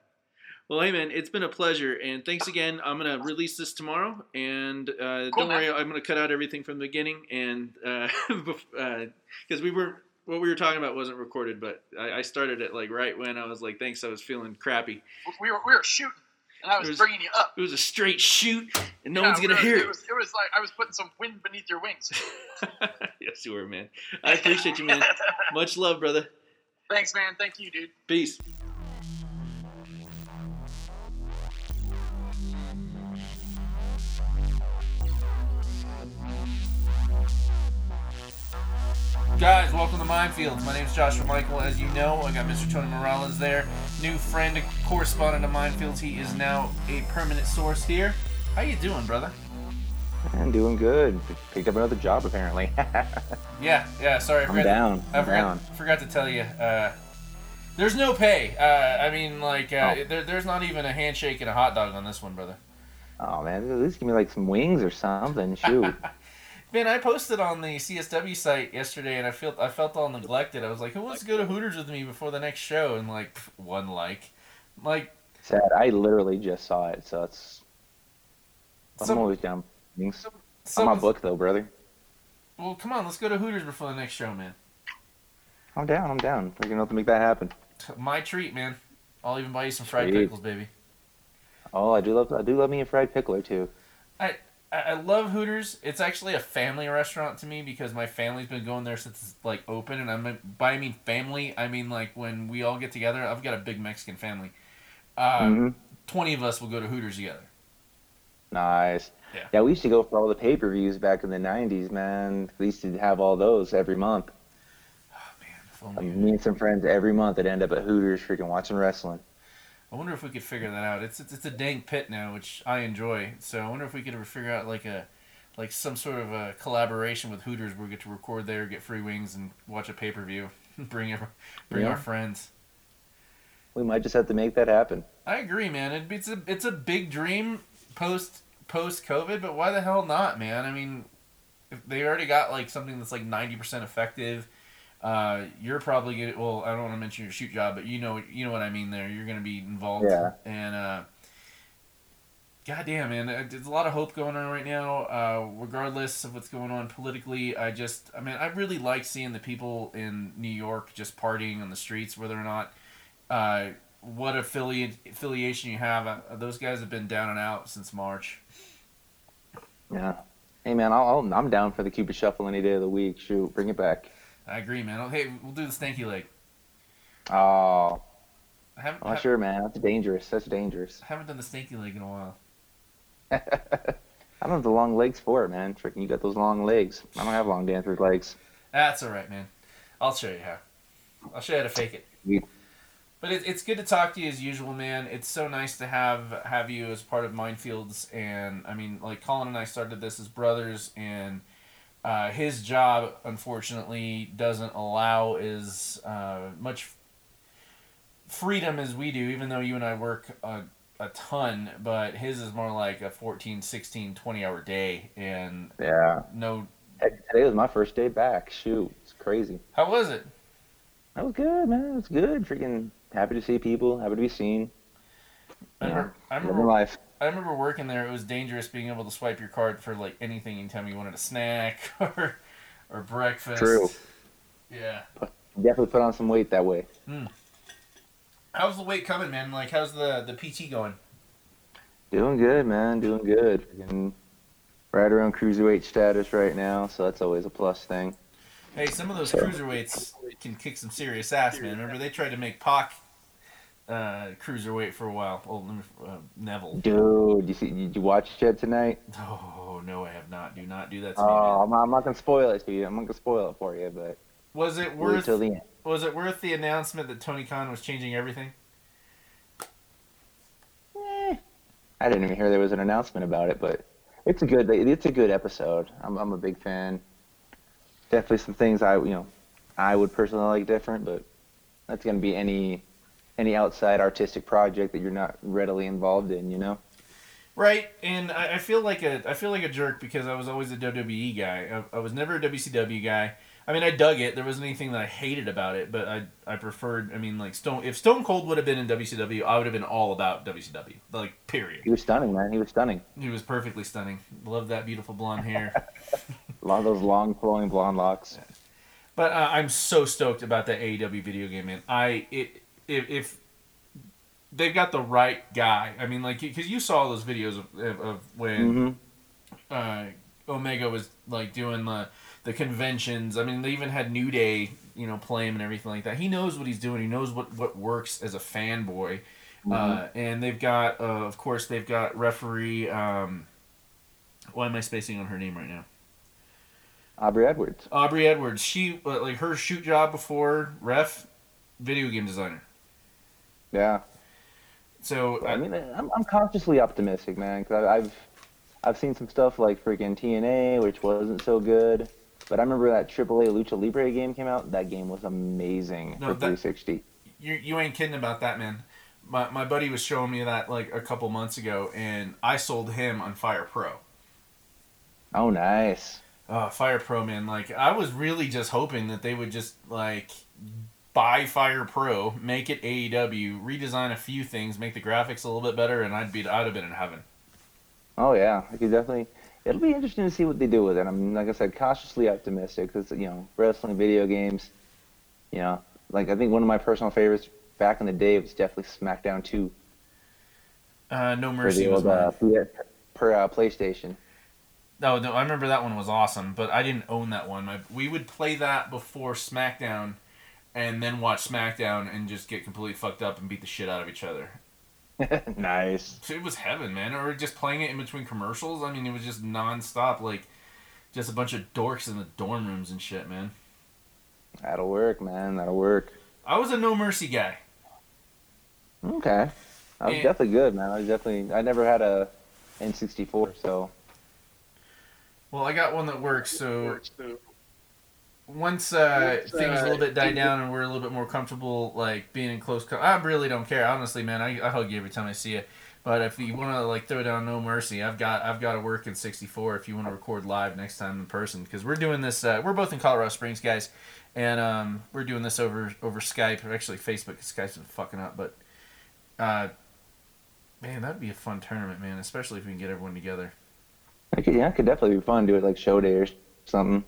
S1: Well, hey man, it's been a pleasure, and thanks again. I'm gonna release this tomorrow, and uh,
S4: Cool,
S1: don't worry, I'm gonna cut out everything from the beginning, and [LAUGHS] because we were what we were talking about wasn't recorded, but I, I started it like right when I was like, thanks, I was feeling crappy.
S4: We were we were shooting, and I was,
S1: was-
S4: bringing you up.
S1: It was a straight shoot, and no
S4: Yeah,
S1: one's gonna hear
S4: it.
S1: it.
S4: Was, it was like I was putting some wind beneath your wings. [LAUGHS]
S1: yes, you were, man. I appreciate you, man. [LAUGHS] Much love, brother.
S4: Thanks, man. Thank you, dude.
S1: Peace. Guys, welcome to Minefields. My name is Joshua Michael. As you know, I got Mr. Tony Morales there. New friend, correspondent of Minefields. He is now a permanent source here. How you doing, brother?
S5: I'm doing good. Picked up another job apparently. [LAUGHS]
S1: Yeah, yeah. Sorry, I
S5: I'm
S1: forgot.
S5: down.
S1: I
S5: I'm
S1: forgot,
S5: down.
S1: forgot to tell you. Uh, there's no pay. Uh, I mean, like, uh,
S5: Oh.
S1: there, there's not even a handshake and a hot dog on this one, brother.
S5: Oh man, at least give me like some wings or something. Shoot. [LAUGHS]
S1: Man, I posted on the CSW site yesterday, and I felt I felt all neglected. I was like, "Who wants to go to Hooters with me before the next show?" And like, pff, one like, like,
S5: Sad. I literally just saw it, so it's. I'm
S1: Some-
S5: always down. for Wings. I'm on book though, brother.
S1: Well, come on, let's go to Hooters before the next show, man.
S5: I'm down. I'm down. We're gonna have to make that happen.
S1: My treat, man. I'll even buy you some fried
S5: Sweet.
S1: pickles, baby.
S5: Oh, I do love. I do love me a fried pickle or two.
S1: I, I love Hooters. It's actually a family restaurant to me because my family's been going there since it's like open, and I'm by I mean family, I mean like when we all get together. I've got a big Mexican family. Uh,
S5: Mhm.
S1: Twenty of us will go to Hooters together.
S5: Nice.
S1: Yeah.
S5: yeah, we used to go for all the pay per views back in the '90s, man. We used to have all those every month.
S1: Oh man, if
S5: I mean, me and some friends every month would end up at Hooters, freaking watching wrestling.
S1: I wonder if we could figure that out. It's, it's it's a dang pit now, which I enjoy. So I wonder if we could ever figure out like a like some sort of a collaboration with Hooters where we get to record there, get free wings, and watch a pay per view. [LAUGHS] bring every, bring
S5: Yeah.
S1: our friends.
S5: We might just have to make that happen.
S1: I agree, man. It, it's a it's a big dream post post COVID, but why the hell not, man? I mean, if they already got like something that's like ninety percent effective. Uh, you're probably gonna. Well, I don't want to mention your shoot job, but you know you know what I mean. There, you're gonna be involved.
S5: Yeah.
S1: And uh, goddamn, man, uh, there's a lot of hope going on right now. Uh, regardless of what's going on politically, I just, I mean, I really like seeing the people in New York just partying on the streets, whether or not. Uh, what affiliate affiliation you have? Uh, those guys have been down and out since March.
S5: Yeah. Hey man, I'll, I'll, I'm down for the Cupid Shuffle any day of the week. Shoot, bring it back.
S1: I agree, man. Hey, we'll do the stanky leg.
S5: Oh,
S1: I haven't,
S5: oh
S1: ha-
S5: sure, man. That's dangerous. That's dangerous.
S1: I haven't done the stanky leg in a while. [LAUGHS]
S5: I don't have the long legs for it, man. Freaking, you got those long legs. I don't have long dancer's legs.
S1: That's all right, man. I'll show you how. I'll show you how to fake it.
S5: Sweet.
S1: But it, it's good to talk to you as usual, man. It's so nice to have have you as part of Minefields, and I mean, like Colin and I started this as brothers, and uh, his job unfortunately doesn't allow as uh, much freedom as we do. Even though you and I work uh, a ton, but his is more like a 14, 16, 20 hour day, and
S5: Yeah.
S1: no.
S5: Today was my first day back. Shoot, it's crazy.
S1: How was it?
S5: That was good, man. It was good. Freaking happy to see people. Happy to be seen.
S1: I
S5: Yeah.
S1: remember, I remember,
S5: life.
S1: I remember working there. It was dangerous being able to swipe your card for like anything anytime you wanted a snack [LAUGHS] or or breakfast.
S5: True.
S1: Yeah.
S5: Definitely put on some weight that way. Hmm.
S1: How's the weight coming, man? Like, how's the the PT going?
S5: Doing good, man. Doing good. Freaking right around cruiserweight status right now, so that's always a plus thing.
S1: Hey, some of those
S5: So-
S1: cruiserweights can kick some serious ass, man. Remember they tried to make Pac uh, cruiserweight for a while. Oh, let me, uh, Neville.
S5: Dude, you see? Did you watch it tonight?
S1: Oh no, I have not. Do not do that to me.
S5: Oh,
S1: man.
S5: I'm, I'm not gonna spoil it to you. I'm not gonna spoil it for you, but
S1: Was it worth?
S5: till the end.
S1: Was it worth the announcement that Tony Khan was changing everything?
S5: Eh, I didn't even hear there was an announcement about it, but it's a good it's a good episode. I'm I'm a big fan. Definitely some things I you know I would personally like different, but that's gonna be any any outside artistic project that you're not readily involved in, you know.
S1: Right, and I, I feel like a I feel like a jerk because I was always a WWE guy. I, I was never a WCW guy. I mean, I dug it. There wasn't anything that I hated about it, but I I preferred. I mean, like Stone. If Stone Cold would have been in WCW, I would have been all about WCW. Like, period.
S5: He was stunning, man. He was stunning.
S1: He was perfectly stunning. Love that beautiful blonde hair.
S5: A lot of those long flowing blonde locks.
S1: But uh, I'm so stoked about that AEW video game, man. I it if, if they've got the right guy. I mean, like because you saw those videos of, of, of when
S5: hmm
S1: uh, Omega was like doing the the conventions. I mean, they even had New Day, you know, play him and everything like that. He knows what he's doing. He knows what what works as a fanboy. Uh, and they've got, uh, of course, they've got referee. Um, why am I spacing on her name right now?
S5: Aubrey Edwards.
S1: Aubrey Edwards. She uh, like her shoot job before ref, video game designer.
S5: Yeah.
S1: So
S5: I
S1: uh,
S5: mean, I'm, I'm cautiously optimistic, man, because I've I've seen some stuff like freaking TNA, which wasn't so good. But I remember that AAA Lucha Libre game came out. That game was amazing
S1: No,
S5: for
S1: that-
S5: 360.
S1: you you ain't kidding about that, man. My my buddy was showing me that like a couple months ago, and I sold him on Fire Pro.
S5: Oh, nice.
S1: Uh, Fire Pro, man. Like I was really just hoping that they would just like buy Fire Pro, make it AEW, redesign a few things, make the graphics a little bit better, and I'd be I'd have been in heaven.
S5: Oh yeah, I could definitely. It'll be interesting to see what they do with it. I'm like I said, cautiously optimistic because you know wrestling video games. You know, like I think one of my personal favorites back in the day was definitely SmackDown 2
S1: Uh, no Mercy was
S5: old
S1: mine.
S5: uh, per uh, PlayStation.
S1: No, no, I remember that one was awesome, but I didn't own that one. My, we would play that before SmackDown, and then watch SmackDown and just get completely fucked up and beat the shit out of each other. [LAUGHS]
S5: nice.
S1: It was heaven, man. Or just playing it in between commercials. I mean, it was just nonstop, like just a bunch of dorks in the dorm rooms and shit, man.
S5: That'll work, man. That'll work.
S1: I was a No Mercy guy.
S5: Okay. I was
S1: Yeah.
S5: definitely good, man. I was definitely. I never had a N64, so
S1: Well, I got one that works, so once uh, things a little bit die down and we're a little bit more comfortable, like being in close, co- I really don't care. Honestly, man, I, I hug you every time I see you. But if you want to like throw down No Mercy, I've got I've got to work in '64. If you want to record live next time in person, because we're doing this. Uh, we're both in Colorado Springs, guys, and um, we're doing this over over Skype or actually Facebook. Skype's been fucking up, but uh, man, that'd be a fun tournament, man. Especially if we can get everyone together.
S5: I could, yeah, it could definitely be fun. Do it like show day or something.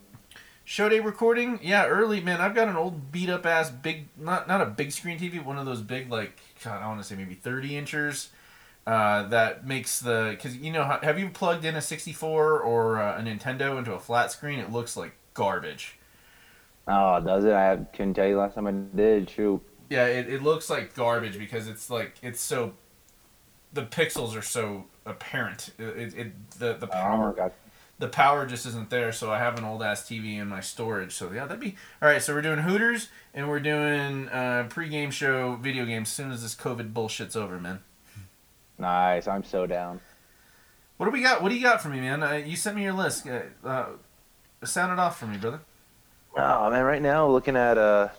S1: Show day recording, yeah, early man. I've got an old beat up ass big, not not a big screen TV, one of those big like God, I want to say maybe thirty inchers. Uh, that makes the because you know have you plugged in a sixty four or uh, a Nintendo into a flat screen? It looks like garbage.
S5: Oh, does it? I couldn't tell you last time I did. Shoot.
S1: Yeah, it, it looks like garbage because it's like it's so the pixels are so apparent. It, it, it the the
S5: Oh
S1: power
S5: god.
S1: The power just isn't there, so I have an old ass TV in my storage. So yeah, that'd be all right. So we're doing Hooters and we're doing uh, pregame show video games as soon as this COVID bullshit's over, man.
S5: Nice. I'm so down.
S1: What do we got? What do you got for me, man? Uh, you sent me your list. Uh, uh, sound it off for me, brother.
S5: Oh man, right now looking at uh,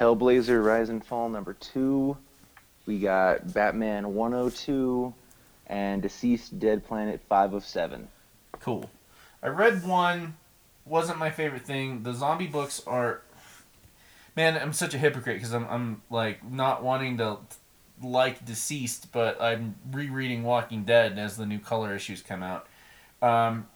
S5: Hellblazer: Rise and Fall number two. We got Batman 102 and DCeased Dead Planet 5 of 7.
S1: Cool. I read one, wasn't my favorite thing. The zombie books are. Man, I'm such a hypocrite because I'm, I'm like not wanting to like DCeased, but I'm rereading Walking Dead as the new color issues come out. Um,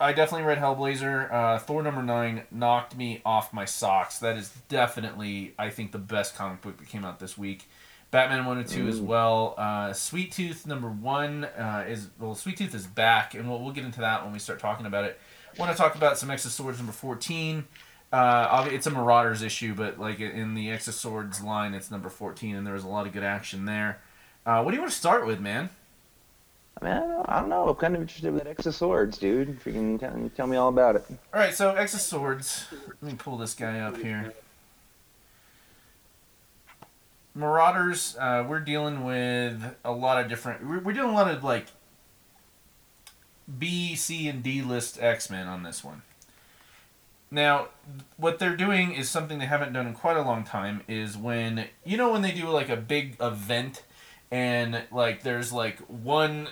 S1: I definitely read Hellblazer. Uh, Thor number nine knocked me off my socks. That is definitely, I think, the best comic book that came out this week. Batman one and two as well. Uh, Sweet Tooth number one uh, is well, Sweet Tooth is back, and we'll, we'll get into that when we start talking about it. I want to talk about some X Swords number fourteen. Uh, it's a Marauders issue, but like in the X Swords line, it's number fourteen, and there was a lot of good action there. Uh, what do you want to start with, man?
S5: I mean, I don't, I don't know. I'm kind of interested with that X Swords, dude. If you can tell, tell me all about it.
S1: All right, so X Swords. Let me pull this guy up here. Marauders, uh, we're dealing with a lot of different. We're, we're doing a lot of like B, C, and D list X Men on this one. Now, what they're doing is something they haven't done in quite a long time. Is when you know when they do like a big event, and like there's like one,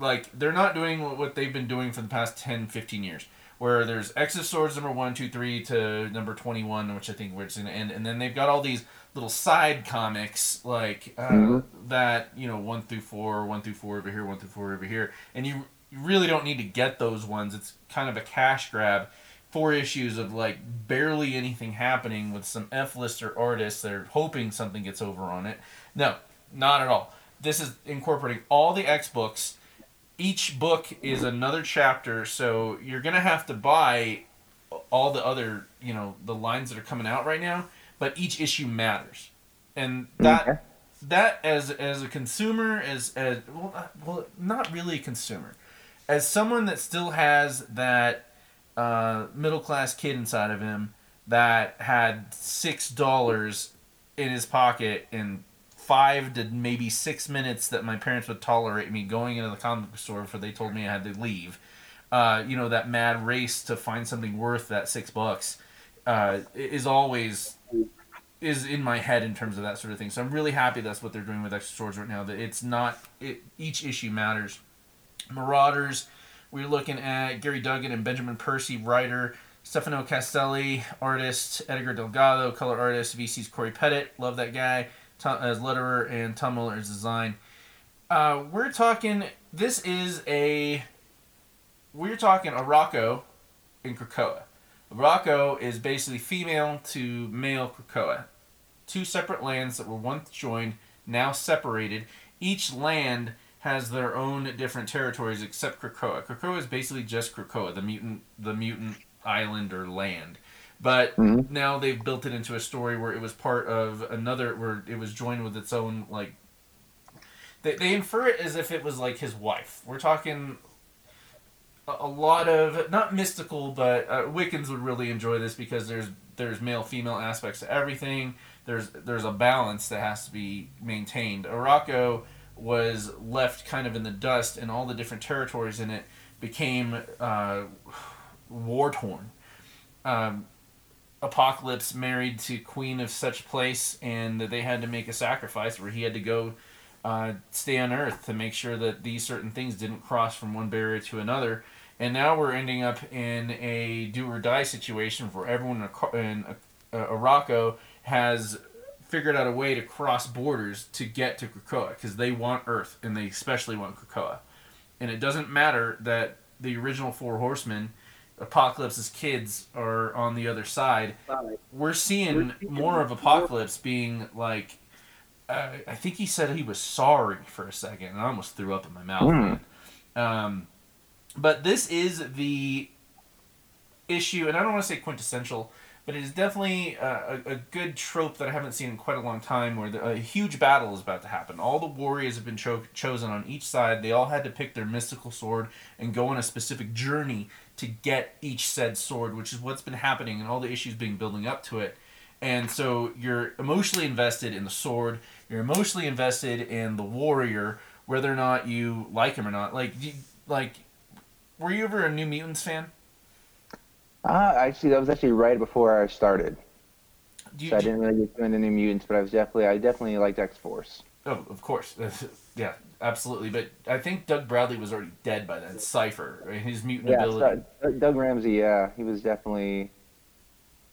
S1: like they're not doing what they've been doing for the past 10, 15 years where there's X of Swords number one, two, three to number twenty one, which I think where it's gonna end, and then they've got all these little side comics like uh, mm-hmm. that, you know, one through four, one through four over here, one through four over here, and you you really don't need to get those ones. It's kind of a cash grab. Four issues of like barely anything happening with some F lister artists. They're hoping something gets over on it. No, not at all. This is incorporating all the X books each book is another chapter, so you're gonna have to buy all the other, you know, the lines that are coming out right now. But each issue matters, and that okay. that as as a consumer, as as well, uh, well, not really a consumer, as someone that still has that uh, middle class kid inside of him that had six dollars in his pocket in five to maybe six minutes that my parents would tolerate me going into the comic book store before they told me I had to leave. Uh, you know, that mad race to find something worth that six bucks uh, is always is in my head in terms of that sort of thing. So I'm really happy that's what they're doing with of Swords right now. That it's not it, each issue matters. Marauders, we're looking at Gerry Duggan and Benjamin Percy, writer. Stefano Caselli, artist. Edgar Delgado, color artist. VC's Cory Petit, love that guy as letterer and Tom Muller as design. Uh, we're talking. This is a. We're talking Arakko in Krakoa. Arakko is basically female to male Krakoa. Two separate lands that were once joined, now separated. Each land has their own different territories except Krakoa. Krakoa is basically just Krakoa, the mutant, the mutant island or land. But mm-hmm. now they've built it into a story where it was part of another, where it was joined with its own like. They they infer it as if it was like his wife. We're talking a, lot of not mystical, but uh, Wiccans would really enjoy this because there's there's male female aspects to everything. There's there's a balance that has to be maintained. Arakko was left kind of in the dust, and all the different territories in it became uh, war torn. Um, Apocalypse married to Queen of such place, and that they had to make a sacrifice where he had to go uh, stay on Earth to make sure that these certain things didn't cross from one barrier to another. And now we're ending up in a do or die situation where everyone in Arakko has figured out a way to cross borders to get to Krakoa because they want Earth and they especially want Krakoa. And it doesn't matter that the original Four Horsemen Apocalypse's kids are on the other side. We're seeing more of Apocalypse being like, uh, I think he said he was sorry for a second, and I almost threw up in my mouth. Mm. Um, but this is the issue, and I don't want to say quintessential but it is definitely uh, a, a, good trope that I haven't seen in quite a long time where the, a huge battle is about to happen. All the warriors have been cho- chosen on each side. They all had to pick their mystical sword and go on a specific journey to get each said sword, which is what's been happening and all the issues being building up to it. And so you're emotionally invested in the sword, you're emotionally invested in the warrior, whether or not you like him or not. Like, like, were you ever a New Mutants fan?
S5: Uh, actually, that was actually right before I started. You, so I didn't really get into New Mutants, but I was definitely I definitely liked X Force.
S1: Oh, of course. [LAUGHS] yeah, absolutely. But I think Doug Bradley was already dead by then. Cipher, his mutant
S5: Yeah,
S1: ability.
S5: so- Doug Ramsey. Yeah, he was definitely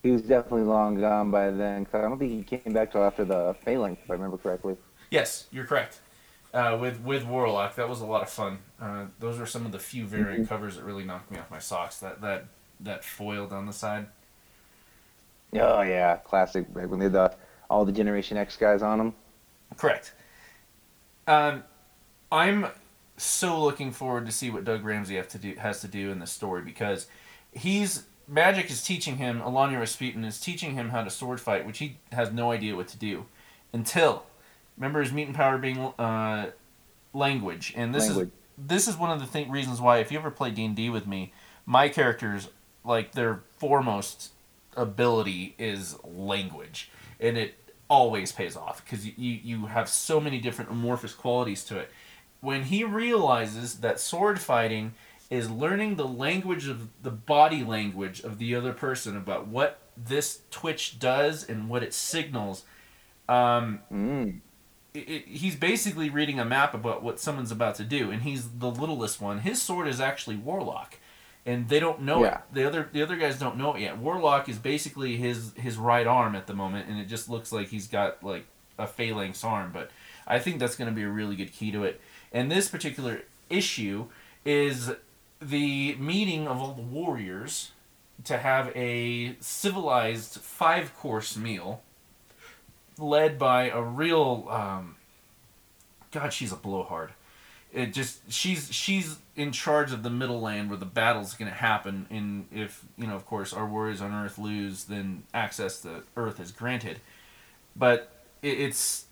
S5: he was definitely long gone by then. 'cause I don't think he came back till after the Phalanx, if I remember correctly.
S1: Yes, you're correct. Uh, with with Warlock, that was a lot of fun. Uh, those were some of the few variant covers that really knocked me off my socks. That that that foil down the side.
S5: Oh yeah, classic. When they had the all the Generation X guys on them.
S1: Correct. Um, I'm so looking forward to see what Doug Ramsey have to do has to do in this story because he's Magik is teaching him. Illyana Rasputin is teaching him how to sword fight, which he has no idea what to do until remember his mutant power being uh, language, and this
S5: Language.
S1: is this is one of the th- reasons why if you ever play D and D with me, my characters like their foremost ability is language, and it always pays off because you, you have so many different amorphous qualities to it. When he realizes that sword fighting is learning the language of the body language of the other person about what this twitch does and what it signals, um,
S5: Mm.
S1: It, it, he's basically reading a map about what someone's about to do, and he's the littlest one. His sword is actually Warlock, and they don't know
S5: Yeah.
S1: it. The other the other guys don't know it yet. Warlock is basically his his right arm at the moment, and it just looks like he's got like a phalanx arm. But I think that's going to be a really good key to it. And this particular issue is the meeting of all the warriors to have a civilized five course meal led by a real um, god she's a blowhard. It just she's she's in charge of the middle land where the battle's going to happen and if you know of course our warriors on earth lose then access to earth is granted. But it, it's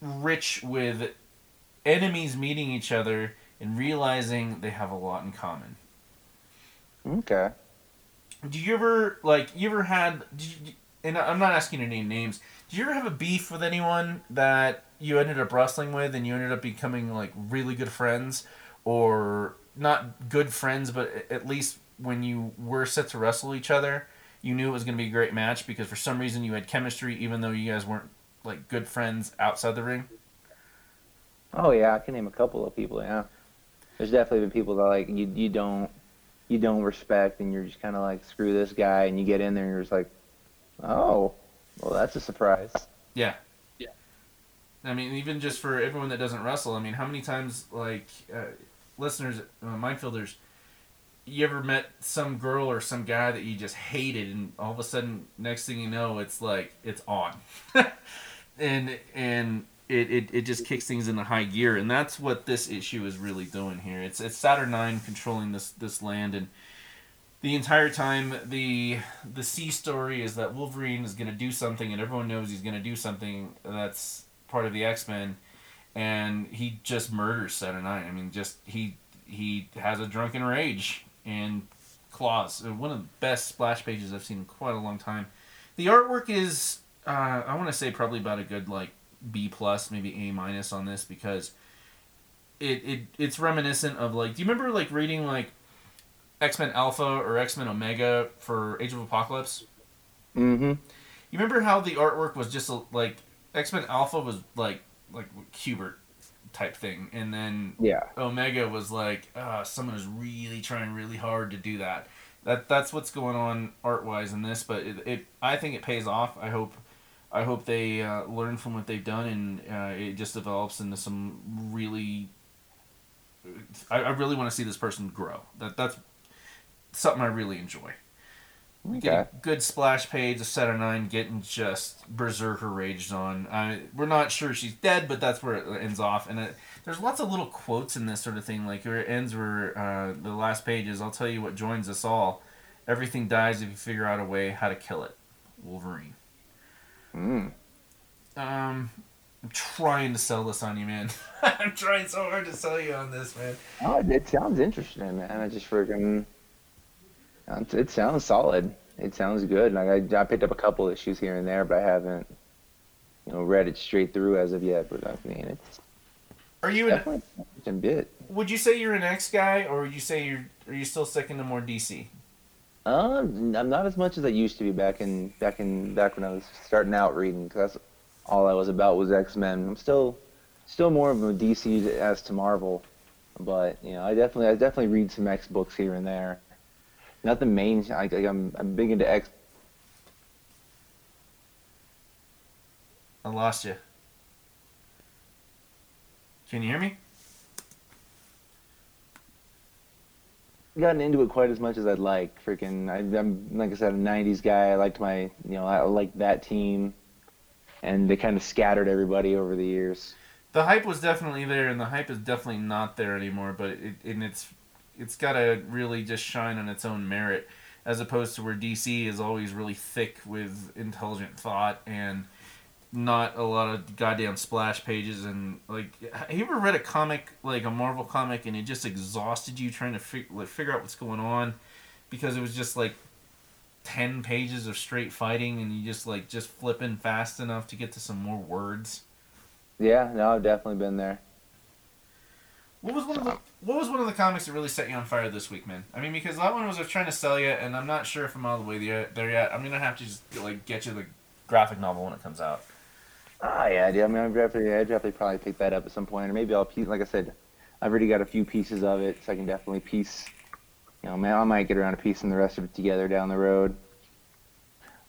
S1: rich with enemies meeting each other and realizing they have a lot in common.
S5: Okay.
S1: do you ever like you ever had you, and i'm not asking you to name names did you ever have a beef with anyone that you ended up wrestling with and you ended up becoming like really good friends? Or not good friends but at least when you were set to wrestle each other you knew it was going to be a great match because for some reason you had chemistry even though you guys weren't like good friends outside the ring?
S5: Oh yeah, I can name a couple of people. Yeah, there's definitely been people that like you you don't you don't respect, and you're just kind of like screw this guy, and you get in there and you're just like, oh, well that's a surprise.
S1: Yeah. Yeah. I mean, even just for everyone that doesn't wrestle, I mean, how many times, like, uh, listeners, uh, mindfielders, you ever met some girl or some guy that you just hated, and all of a sudden, next thing you know, it's like it's on, [LAUGHS] and and it, it, it just kicks things into high gear, and that's what this issue is really doing here. It's it's Saturnyne controlling this this land, and the entire time the the C story is that Wolverine is going to do something, and everyone knows he's going to do something that's part of the X Men, and he just murders Saturnyne. I mean, just he he has a drunken rage and claws. Uh, One of the best splash pages I've seen in quite a long time. The artwork is uh, I want to say probably about a good like B plus, maybe A minus on this because it, it it's reminiscent of like do you remember like reading like X Men Alpha or X Men Omega for Age of Apocalypse?
S5: Mm-hmm.
S1: You remember how the artwork was just a, like X Men Alpha was like like Kubert type thing, and then
S5: Yeah.
S1: Omega was like uh, someone is really trying really hard to do that. That that's what's going on art wise in this, but it, it I think it pays off. I hope I hope they uh, learn from what they've done and uh, it just develops into some really. I, I really want to see this person grow. That that's something I really enjoy.
S5: Okay.
S1: Getting good splash page, a Saturnyne, getting just berserker raged on. I, we're not sure she's dead, but that's where it ends off. And it, there's lots of little quotes in this sort of thing, like where it ends where uh, the last page is, "I'll tell you what joins us all. Everything dies if you figure out a way how to kill it." Wolverine.
S5: Mm.
S1: Um, I'm trying to sell this on you, man. [LAUGHS] I'm trying so hard to sell you on this, man.
S5: Oh, it, it sounds interesting, man. I just freaking. It it sounds solid. It sounds good. Like I, I picked up a couple issues here and there, but I haven't, you know, read it straight through as of yet. But I mean, it's
S1: Are you an,
S5: interesting bit.
S1: would you say you're an X guy, or would you say you're are you still sticking to more DC?
S5: Uh, I'm not as much as I used to be back in back in back when I was starting out reading. Cause that's all I was about was X Men. I'm still still more of a DC as to Marvel, but you know I definitely I definitely read some X books here and there. Nothing main. I, I'm I'm big into X.
S1: I lost you. Can you hear me?
S5: gotten into it quite as much as I'd like. Freaking, I, am like I said, a '90s guy. I liked my, you know, I liked that team, and they kind of scattered everybody over the years.
S1: The hype was definitely there, and the hype is definitely not there anymore. But it, and it's it's got to really just shine on its own merit, as opposed to where DC is always really thick with intelligent thought and not a lot of goddamn splash pages and like have you ever read a comic like a marvel comic and it just exhausted you trying to fig- like, figure out what's going on? Because it was just like 10 pages of straight fighting and you just like just flipping fast enough to get to some more words?
S5: Yeah no i've definitely been there.
S1: What was one of the what was one of the comics that really set you on fire this week man i mean because that one was trying to sell you and i'm not sure if i'm all the way there, yet i'm gonna have to just like get you the graphic novel when it comes out
S5: Ah, yeah, I mean, I'd definitely, I'd definitely probably pick that up at some point, or maybe I'll piece. Like I said, I've already got a few pieces of it, so I can definitely piece. You know, man, I might get around to piecing the rest of it together down the road.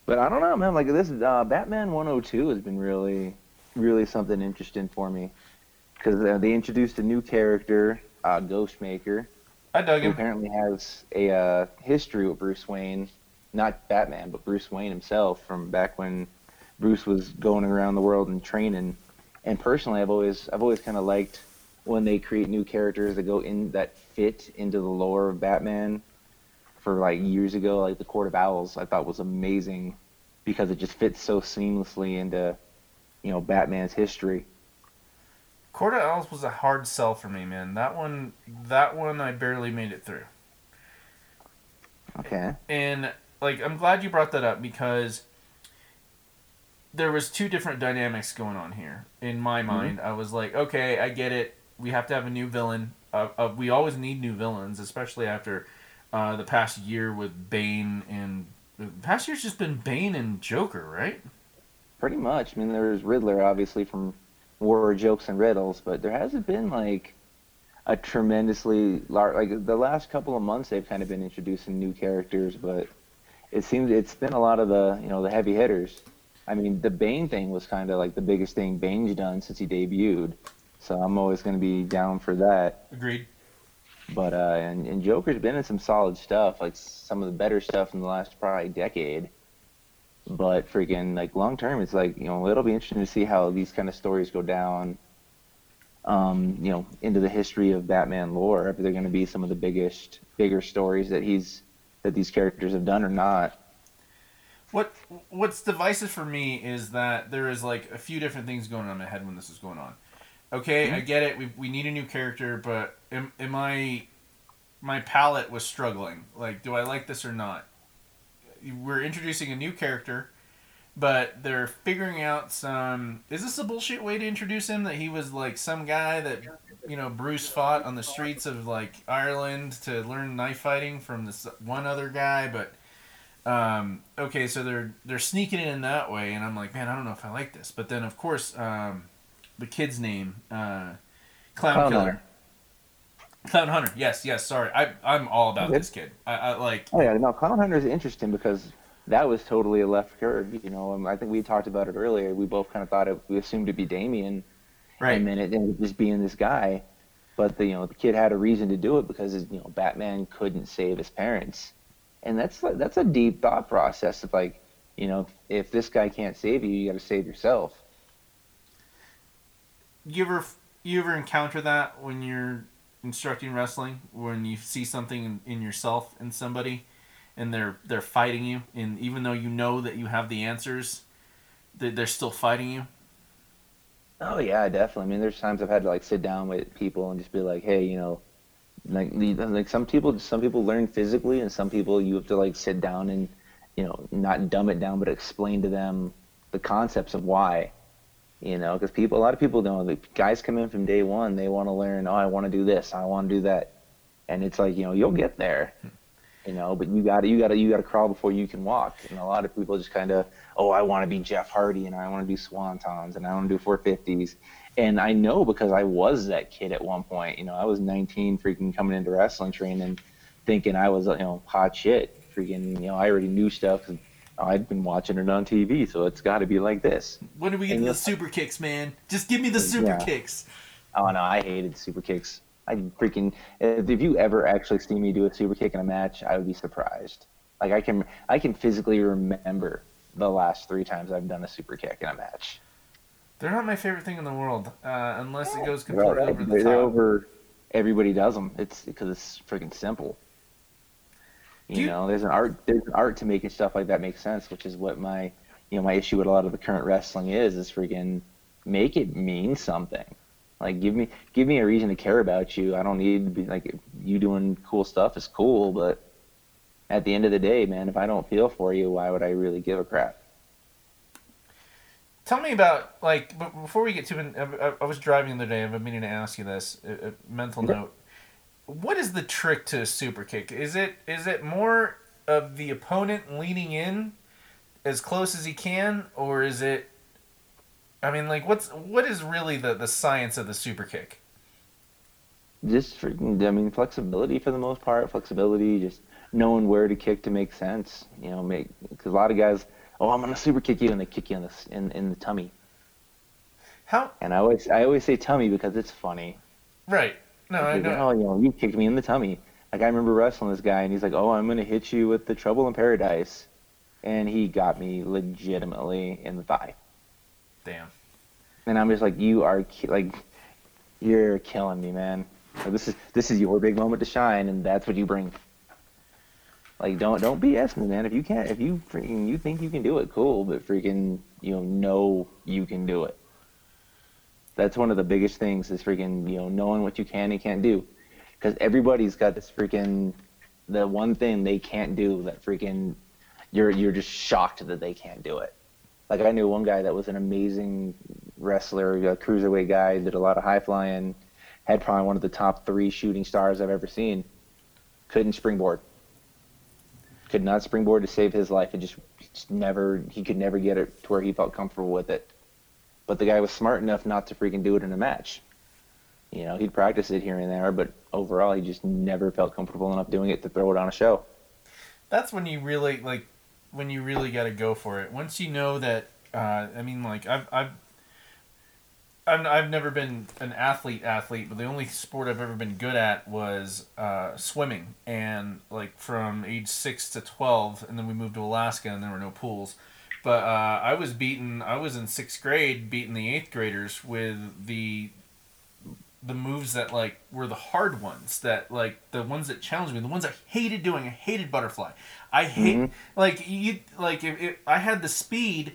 S5: But I don't know, man. Like this, uh, Batman 102 has been really, really something interesting for me, because uh, they introduced a new character, uh, Ghostmaker.
S1: I dug him.
S5: Apparently has a uh, history with Bruce Wayne, not Batman, but Bruce Wayne himself from back when Bruce was going around the world and training. And personally, I've always I've always kind of liked when they create new characters that go in that fit into the lore of Batman. For like years ago, like the Court of Owls, I thought was amazing because it just fits so seamlessly into you know Batman's history.
S1: Court of Owls was a hard sell for me, man. That one, that one, I barely made it through.
S5: Okay.
S1: And like, I'm glad you brought that up because there was two different dynamics going on here in my mm-hmm. mind. I was like, okay, I get it. We have to have a new villain. Uh, uh, we always need new villains, especially after uh, the past year with Bane and the past year's just been Bane and Joker, right?
S5: Pretty much. I mean, there's Riddler, obviously from War Jokes and Riddles, but there hasn't been like a tremendously large. Like the last couple of months, they've kind of been introducing new characters, but it seems it's been a lot of the you know the heavy hitters. I mean, the Bane thing was kind of like the biggest thing Bane's done since he debuted. So I'm always going to be down for that.
S1: Agreed.
S5: But uh, and, and Joker's been in some solid stuff, like some of the better stuff in the last probably decade. But freaking like long term, it's like you know it'll be interesting to see how these kind of stories go down. Um, you know, into the history of Batman lore, if they're going to be some of the biggest, bigger stories that he's that these characters have done or not.
S1: What what's divisive for me is that there is like a few different things going on in my head when this is going on. Okay, mm-hmm. I get it. We, we need a new character, but am, am I my palate was struggling. Like, do I like this or not? We're introducing a new character, but they're figuring out some. Is this a bullshit way to introduce him? That he was like some guy that you know Bruce fought on the streets of like Ireland to learn knife fighting from this one other guy, but um, okay, so they're they're sneaking in that way, and I'm like, man, I don't know if I like this. But then, of course, um, the kid's name, uh, Clown, Clown Killer. Clown Hunter. Yes, yes. Sorry, I I'm all about this kid. I, I like.
S5: Oh yeah, no, Clown Hunter is interesting because that was totally a left curve. You know, I think we talked about it earlier. We both kind of thought it. We assumed to be Damian, right? And then it ended up just being this guy. But the you know the kid had a reason to do it because you know Batman couldn't save his parents and that's that's a deep thought process of like you know if this guy can't save you you got to save yourself
S1: you ever you ever encounter that when you're instructing wrestling when you see something in, in yourself in somebody and they're they're fighting you. And even though you know that you have the answers they're, they're still fighting you.
S5: Oh yeah definitely. I mean there's times i've had to like sit down with people and just be like hey you know like like some people some people learn physically and some people you have to like sit down and you know not dumb it down but explain to them the concepts of why you know because people a lot of people know the guys come in from day one they want to learn oh i want to do this i want to do that and it's like you know you'll get there you know. But you got to you got to you got to crawl before you can walk. And a lot of people just kind of, oh, I want to be Jeff Hardy and I want to do swantons and I want to do 450s. And I know because I was that kid at one point. You know, I was 19, freaking coming into wrestling training, thinking I was you know hot shit. Freaking, you know, I already knew stuff. 'cause I'd been watching it on TV, so it's got to be like this.
S1: When do we get
S5: And
S1: to the super kicks, man? Just give me the super
S5: Yeah.
S1: kicks.
S5: Oh no, I hated super kicks. I freaking if you ever actually see me do a super kick in a match, I would be surprised. Like I can I can physically remember the last three times I've done a super kick in a match.
S1: They're not my favorite thing in the world, uh, unless it goes completely over the
S5: they're- they're
S1: top.
S5: over. Everybody does them. It's because it's freaking simple. You,
S1: you-
S5: know, there's an art. There's an art to making stuff like that make sense, which is what my, you know, my issue with a lot of the current wrestling is. Is freaking make it mean something. Like give me give me a reason to care about you. I don't need to be like you doing cool stuff is cool, but at the end of the day, man, if I don't feel for you, why would I really give a crap?
S1: Tell me about like before we get to. I, I- I was driving the other day. I've been meaning to ask you this. A, a mental
S5: Yeah.
S1: note. What is the trick to a super kick? Is it is it more of the opponent leaning in as close as he can, or is it? I mean, like, what's what is really the the science of the super kick?
S5: just freaking, I mean, flexibility for the most part. Flexibility, just knowing where to kick to make sense. You know, make because a lot of guys, oh, I'm gonna super kick you, and they kick you in the in, in the tummy.
S1: How
S5: And I always I always say tummy because it's funny.
S1: right? No, I know.
S5: oh, you know, you kicked me in the tummy. Like I remember wrestling this guy, and he's like, oh, I'm gonna hit you with the Trouble in Paradise, and he got me legitimately in the thigh.
S1: Damn.
S5: And I'm just like, you are ki- like, you're killing me, man. Like, this is this is your big moment to shine, and that's what you bring. Like, don't don't BS me, man. If you can't, if you freaking you think you can do it, cool. But freaking, you know, know you can do it. That's one of the biggest things is freaking, you know, knowing what you can and can't do. Because everybody's got this freaking, the one thing they can't do that freaking, you're you're just shocked that they can't do it. Like I knew one guy that was an amazing wrestler, a cruiserweight guy, did a lot of high flying, had probably one of the top three shooting stars I've ever seen. Couldn't springboard. Could not springboard to save his life. It just, just never he could never get it to where he felt comfortable with it. But the guy was smart enough not to freaking do it in a match. You know, he'd practice it here and there, but overall he just never felt comfortable enough doing it to throw it on a show.
S1: that's when you really like when you really got to go for it once you know that uh, i mean like i've i've I've, never been an athlete athlete but the only sport i've ever been good at was uh, swimming and like from age 6 to 12 and then we moved to alaska and there were no pools but uh, i was beaten i was in sixth grade beating the eighth graders with the the moves that like were the hard ones that like the ones that challenged me the ones i hated doing i hated butterfly i hate
S5: Mhm.
S1: like you like if, if i had the speed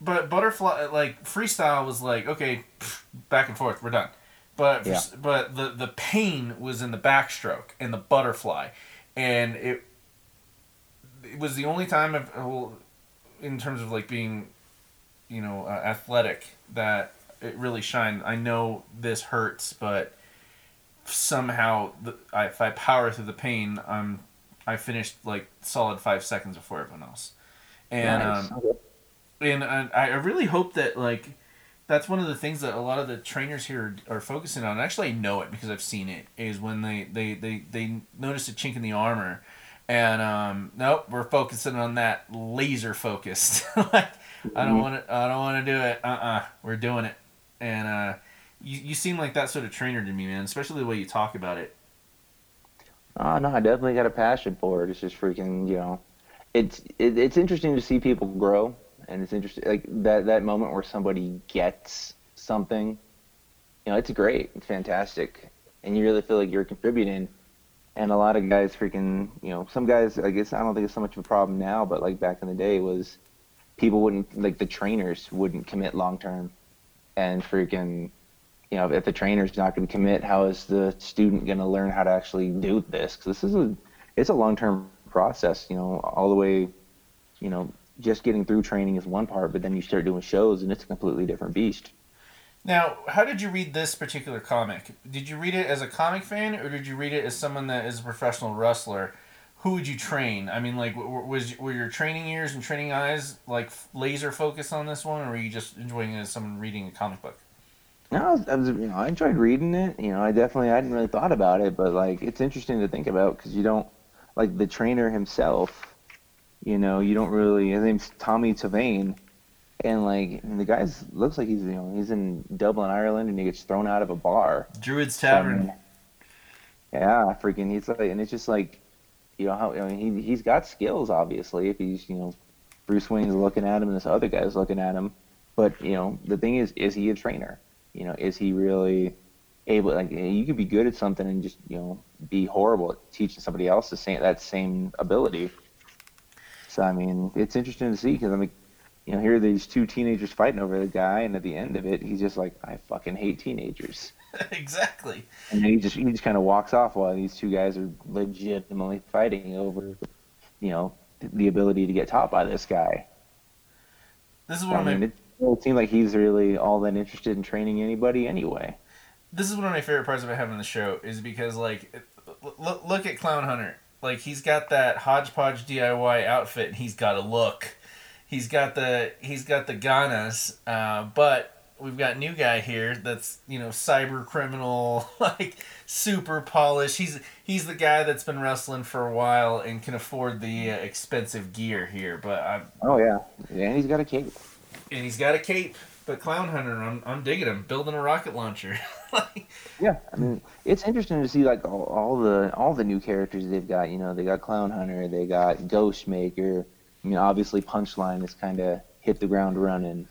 S1: but butterfly like freestyle was like okay pff, back and forth we're done but
S5: Yeah.
S1: but the the pain was in the backstroke and the butterfly and it it was the only time I've, well, in terms of like being you know uh, athletic that it really shined i know this hurts but somehow the, I, if i power through the pain i'm i finished like solid five seconds before everyone else and
S5: Nice.
S1: um, and I I really hope that like that's one of the things that a lot of the trainers here are focusing on. And actually, I know it because I've seen it. Is when they they they they notice a chink in the armor, and um, nope, we're focusing on that laser focused. [LAUGHS] like I don't
S5: Mhm.
S1: want to I don't want to do it. Uh uh-uh, uh, we are doing it. And uh, you you seem like that sort of trainer to me, man. Especially the way you talk about it.
S5: Oh no, I definitely got a passion for it. It's just freaking, you know, it's it, it's interesting to see people grow, and it's interesting like that that moment where somebody gets something. You know, it's great, it's fantastic, and you really feel like you're contributing. And a lot of guys freaking, you know, some guys, I guess I don't think it's so much of a problem now, but like back in the day was people wouldn't like the trainers wouldn't commit long term, and freaking you know, if the trainer's not going to commit, how is the student going to learn how to actually do this? Because this is a, it's a long-term process. You know, all the way, you know, just getting through training is one part, but then you start doing shows, and it's a completely different beast.
S1: Now, how did you read this particular comic? Did you read it as a comic fan, or did you read it as someone that is a professional wrestler who would you train? I mean, like, was were your training ears and training eyes like laser focused on this one, or were you just enjoying it as someone reading a comic book?
S5: No, I was, I was, you know, I enjoyed reading it. You know, I definitely I hadn't really thought about it, but like it's interesting to think about because you don't like the trainer himself. You know, you don't really. His name's Tommy Tavane, and like the guy's looks like he's you know he's in Dublin, Ireland, and he gets thrown out of a bar.
S1: Druid's Tavern.
S5: Yeah, freaking. He's like, and it's just like, you know how I mean, he he's got skills obviously. If he's you know, Bruce Wayne's looking at him and this other guy's looking at him, but you know the thing is, is he a trainer? You know, is he really able? Like you could be good at something and just you know be horrible at teaching somebody else the same that same ability. So I mean, it's interesting to see because I mean, you know, here are these two teenagers fighting over the guy, and at the end of it, he's just like, I fucking hate teenagers. [LAUGHS]
S1: exactly.
S5: And then he just he just kind of walks off while these two guys are legitimately fighting over, you know, the ability to get taught by this guy.
S1: This is what
S5: I
S1: one of my
S5: mean, it doesn't seem like he's really all that interested in training anybody anyway.
S1: this is one of my favorite parts about having the show is because like look look at Clown Hunter. Like he's got that hodgepodge DIY outfit and he's got a look. He's got the he's got the ganas, uh, but we've got new guy here that's you know cyber criminal [LAUGHS] like super polished. He's he's the guy that's been wrestling for a while and can afford the uh, expensive gear here. But I
S5: Oh yeah, yeah, and he's got a cape.
S1: and he's got a cape. But Clown Hunter, I'm I'm digging him. Building a rocket launcher. [LAUGHS] like,
S5: Yeah, I mean, it's interesting to see like all, all the all the new characters they've got. You know, they got Clown Hunter, they got Ghostmaker. I mean, obviously Punchline has kind of hit the ground running.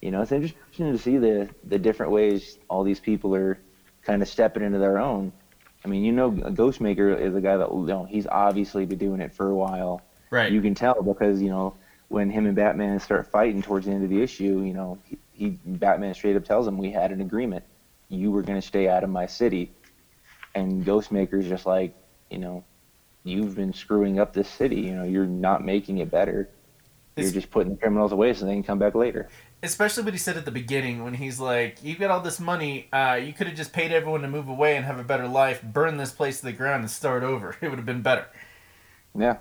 S5: You know, it's interesting to see the the different ways all these people are kind of stepping into their own. I mean, you know, Ghostmaker is a guy that you know he's obviously been doing it for a while.
S1: right.
S5: You can tell because you know when him and Batman start fighting towards the end of the issue, you know, he, he Batman straight up tells him we had an agreement. You were going to stay out of my city, and Ghostmaker's just like, you know, you've been screwing up this city. You know, you're not making it better. You're
S1: It's-
S5: just putting the criminals away so they can come back later.
S1: especially what he said at the beginning when he's like, "You've got all this money. Uh, you could have just paid everyone to move away and have a better life. Burn this place to the ground and start over. [LAUGHS] It would have been better."
S5: Yeah.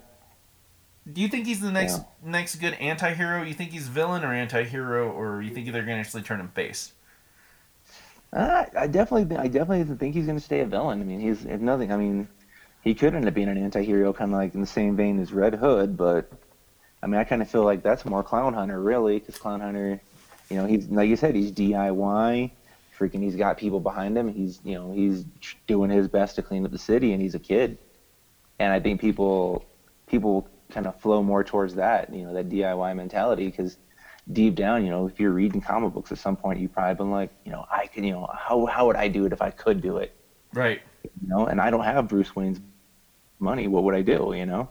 S1: Do you think he's the next next good anti-hero? You think he's villain or anti-hero, or you think they're gonna actually turn him face?
S5: Uh, I definitely, I definitely think he's going to stay a villain. I mean, he's if nothing. I mean, he could end up being an anti-hero, kind of like in the same vein as Red Hood. But I mean, I kind of feel like that's more Clown Hunter, really, because Clown Hunter, you know, he's like you said, he's DIY. Freaking, he's got people behind him. He's, you know, he's doing his best to clean up the city, and he's a kid. And I think people, people kind of flow more towards that, you know, that DIY mentality, because deep down, you know, if you're reading comic books at some point, you've probably been like, you know, I can, you know, how how would I do it if I could do it,
S1: Right.
S5: you know? And I don't have Bruce Wayne's money. What would I do, you know?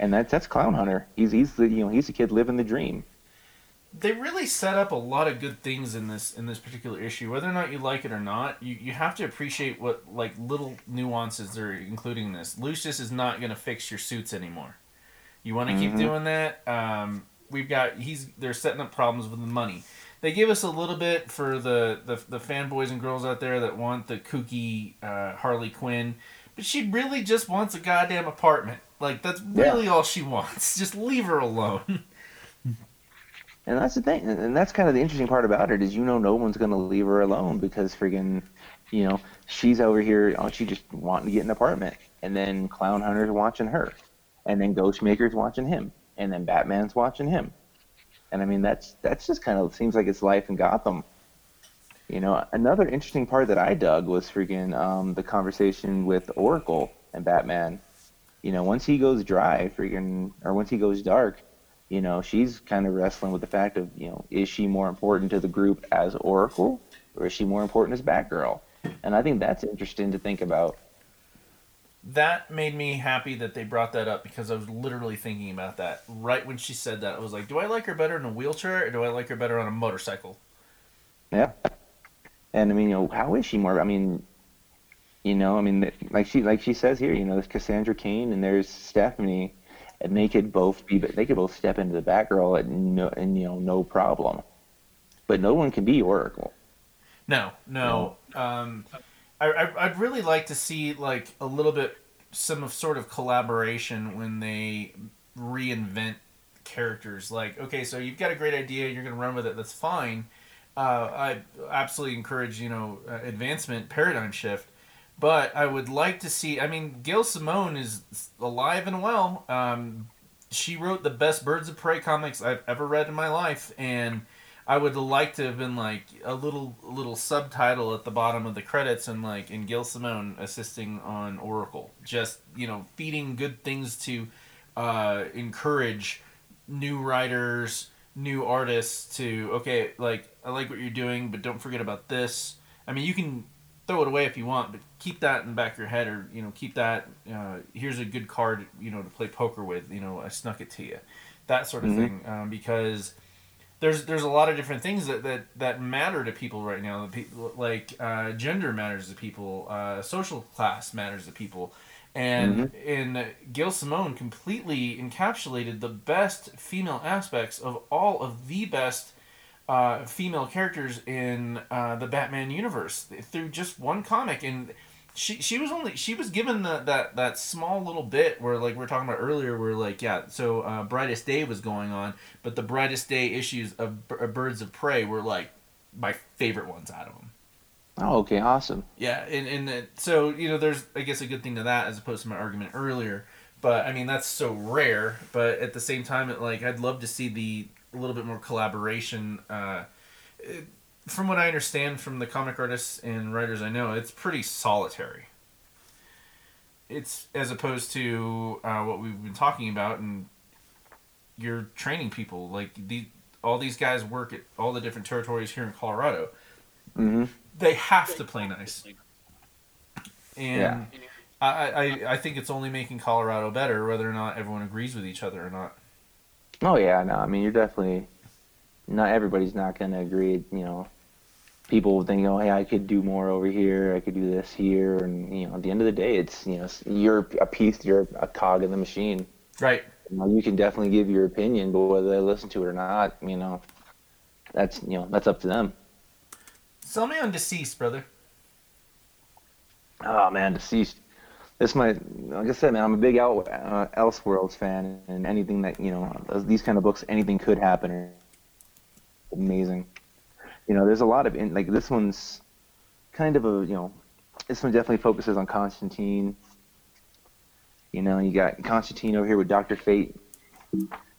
S5: And that's that's Clown Hunter. He's he's the you know he's a kid living the dream.
S1: They really set up a lot of good things in this in this particular issue. Whether or not you like it or not, you, you have to appreciate what like little nuances they're including in this. Lucius is not gonna fix your suits anymore. You want to keep
S5: Mhm.
S1: doing that. Um, we've got he's they're setting up problems with the money. They give us a little bit for the the, the fanboys and girls out there that want the kooky uh, Harley Quinn, but she really just wants a goddamn apartment. Like that's really all she wants. [LAUGHS] Just leave her alone. [LAUGHS]
S5: And that's the thing, and and that's kind of the interesting part about it is you know no one's gonna leave her alone because friggin', you know, she's over here, oh, she just wanting to get an apartment, and then Clown Hunter's watching her, and then Ghostmaker's watching him, and then Batman's watching him, and I mean that's that's just kind of seems like it's life in Gotham. You know, another interesting part that I dug was friggin' um, the conversation with Oracle and Batman. You know, once he goes dry, friggin', or once he goes dark, you know, she's kind of wrestling with the fact of, you know, is she more important to the group as Oracle or is she more important as Batgirl? And I think that's interesting to think about.
S1: that made me happy that they brought that up because I was literally thinking about that right when she said that. I was like, do I like her better in a wheelchair or do I like her better on a motorcycle?
S5: Yeah. And I mean, you know, how is she more? I mean, you know, I mean, like she like she says here, you know, there's Cassandra Cain and there's Stephanie, and they could both be, they could both step into the Batgirl at no, and you know, no problem. But no one can be Oracle.
S1: No, no. Um, I, I'd really like to see like a little bit some of sort of collaboration when they reinvent characters. Like, okay, so you've got a great idea, you're going to run with it. That's fine. Uh, I absolutely encourage you know uh, advancement, paradigm shift. But I would like to see. I mean, Gail Simone is alive and well. Um, she wrote the best Birds of Prey comics I've ever read in my life, and I would like to have been like a little little subtitle at the bottom of the credits and like in Gail Simone assisting on Oracle, just you know feeding good things to uh, encourage new writers, new artists to okay, like I like what you're doing, but don't forget about this. I mean, you can throw it away if you want, but keep that in the back of your head, or you know, keep that. Uh, here's a good card, you know, to play poker with. You know, I snuck it to you, that sort of
S5: Mhm.
S1: thing, um, because there's there's a lot of different things that that, that matter to people right now. Like uh, gender matters to people, uh, social class matters to people, and in Gail Simone completely encapsulated the best female aspects of all of the best uh, female characters in uh, the Batman universe through just one comic and. She, she was only she was given the, that that small little bit where like we are talking about earlier where like yeah so uh, brightest day was going on but the brightest day issues of B- birds of prey were like my favorite ones out of them
S5: Oh, okay, awesome.
S1: yeah, and and uh, so you know, there's I guess a good thing to that as opposed to my argument earlier. But I mean, that's so rare. But at the same time, it, like I'd love to see the a little bit more collaboration. Uh, it- from what I understand from the comic artists and writers I know, it's pretty solitary. It's as opposed to uh, what we've been talking about, and you're training people like the all these guys work at all the different territories here in Colorado
S5: hmm
S1: they have to play nice. And
S5: Yeah.
S1: I, I, I think it's only making Colorado better, whether or not everyone agrees with each other or not.
S5: Oh yeah, no, I mean you're definitely not everybody's not gonna agree. You know, people think, oh, hey, I could do more over here. I could do this here, and you know, at the end of the day, it's you know, you're a piece, you're a cog in the machine.
S1: Right.
S5: You, know, you can definitely give your opinion, but whether they listen to it or not, you know, that's you know, that's up to them.
S1: Sell me on DCeased, brother.
S5: Oh man, DCeased. This might, like I said, man, I'm a big Out, uh, Elseworlds fan, and anything that you know, these kind of books, anything could happen. Amazing. You know, there's a lot of in, like this one's kind of a you know, this one definitely focuses on Constantine. You know, you got Constantine over here with Doctor Fate,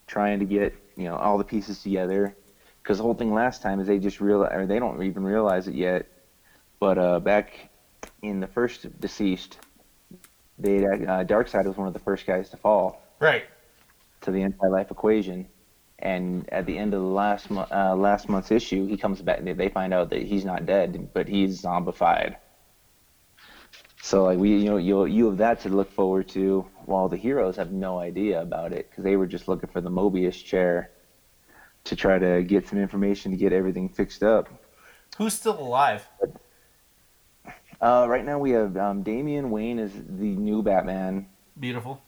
S5: trying to get you know all the pieces together. Because the whole thing last time is they just realize, or they don't even realize it yet. But uh, back in the first DCeased, they uh, Darkseid was one of the first guys to fall
S1: Right.
S5: to the anti-life equation, and at the end of the last mo- uh, last month's issue, he comes back. They, they find out that he's not dead, but he's zombified. So like we, you know, you you have that to look forward to, while the heroes have no idea about it because they were just looking for the Mobius chair to try to get some information to get everything fixed up.
S1: Who's still alive?
S5: Uh, right now we have um, Damian Wayne is the new Batman.
S1: Beautiful.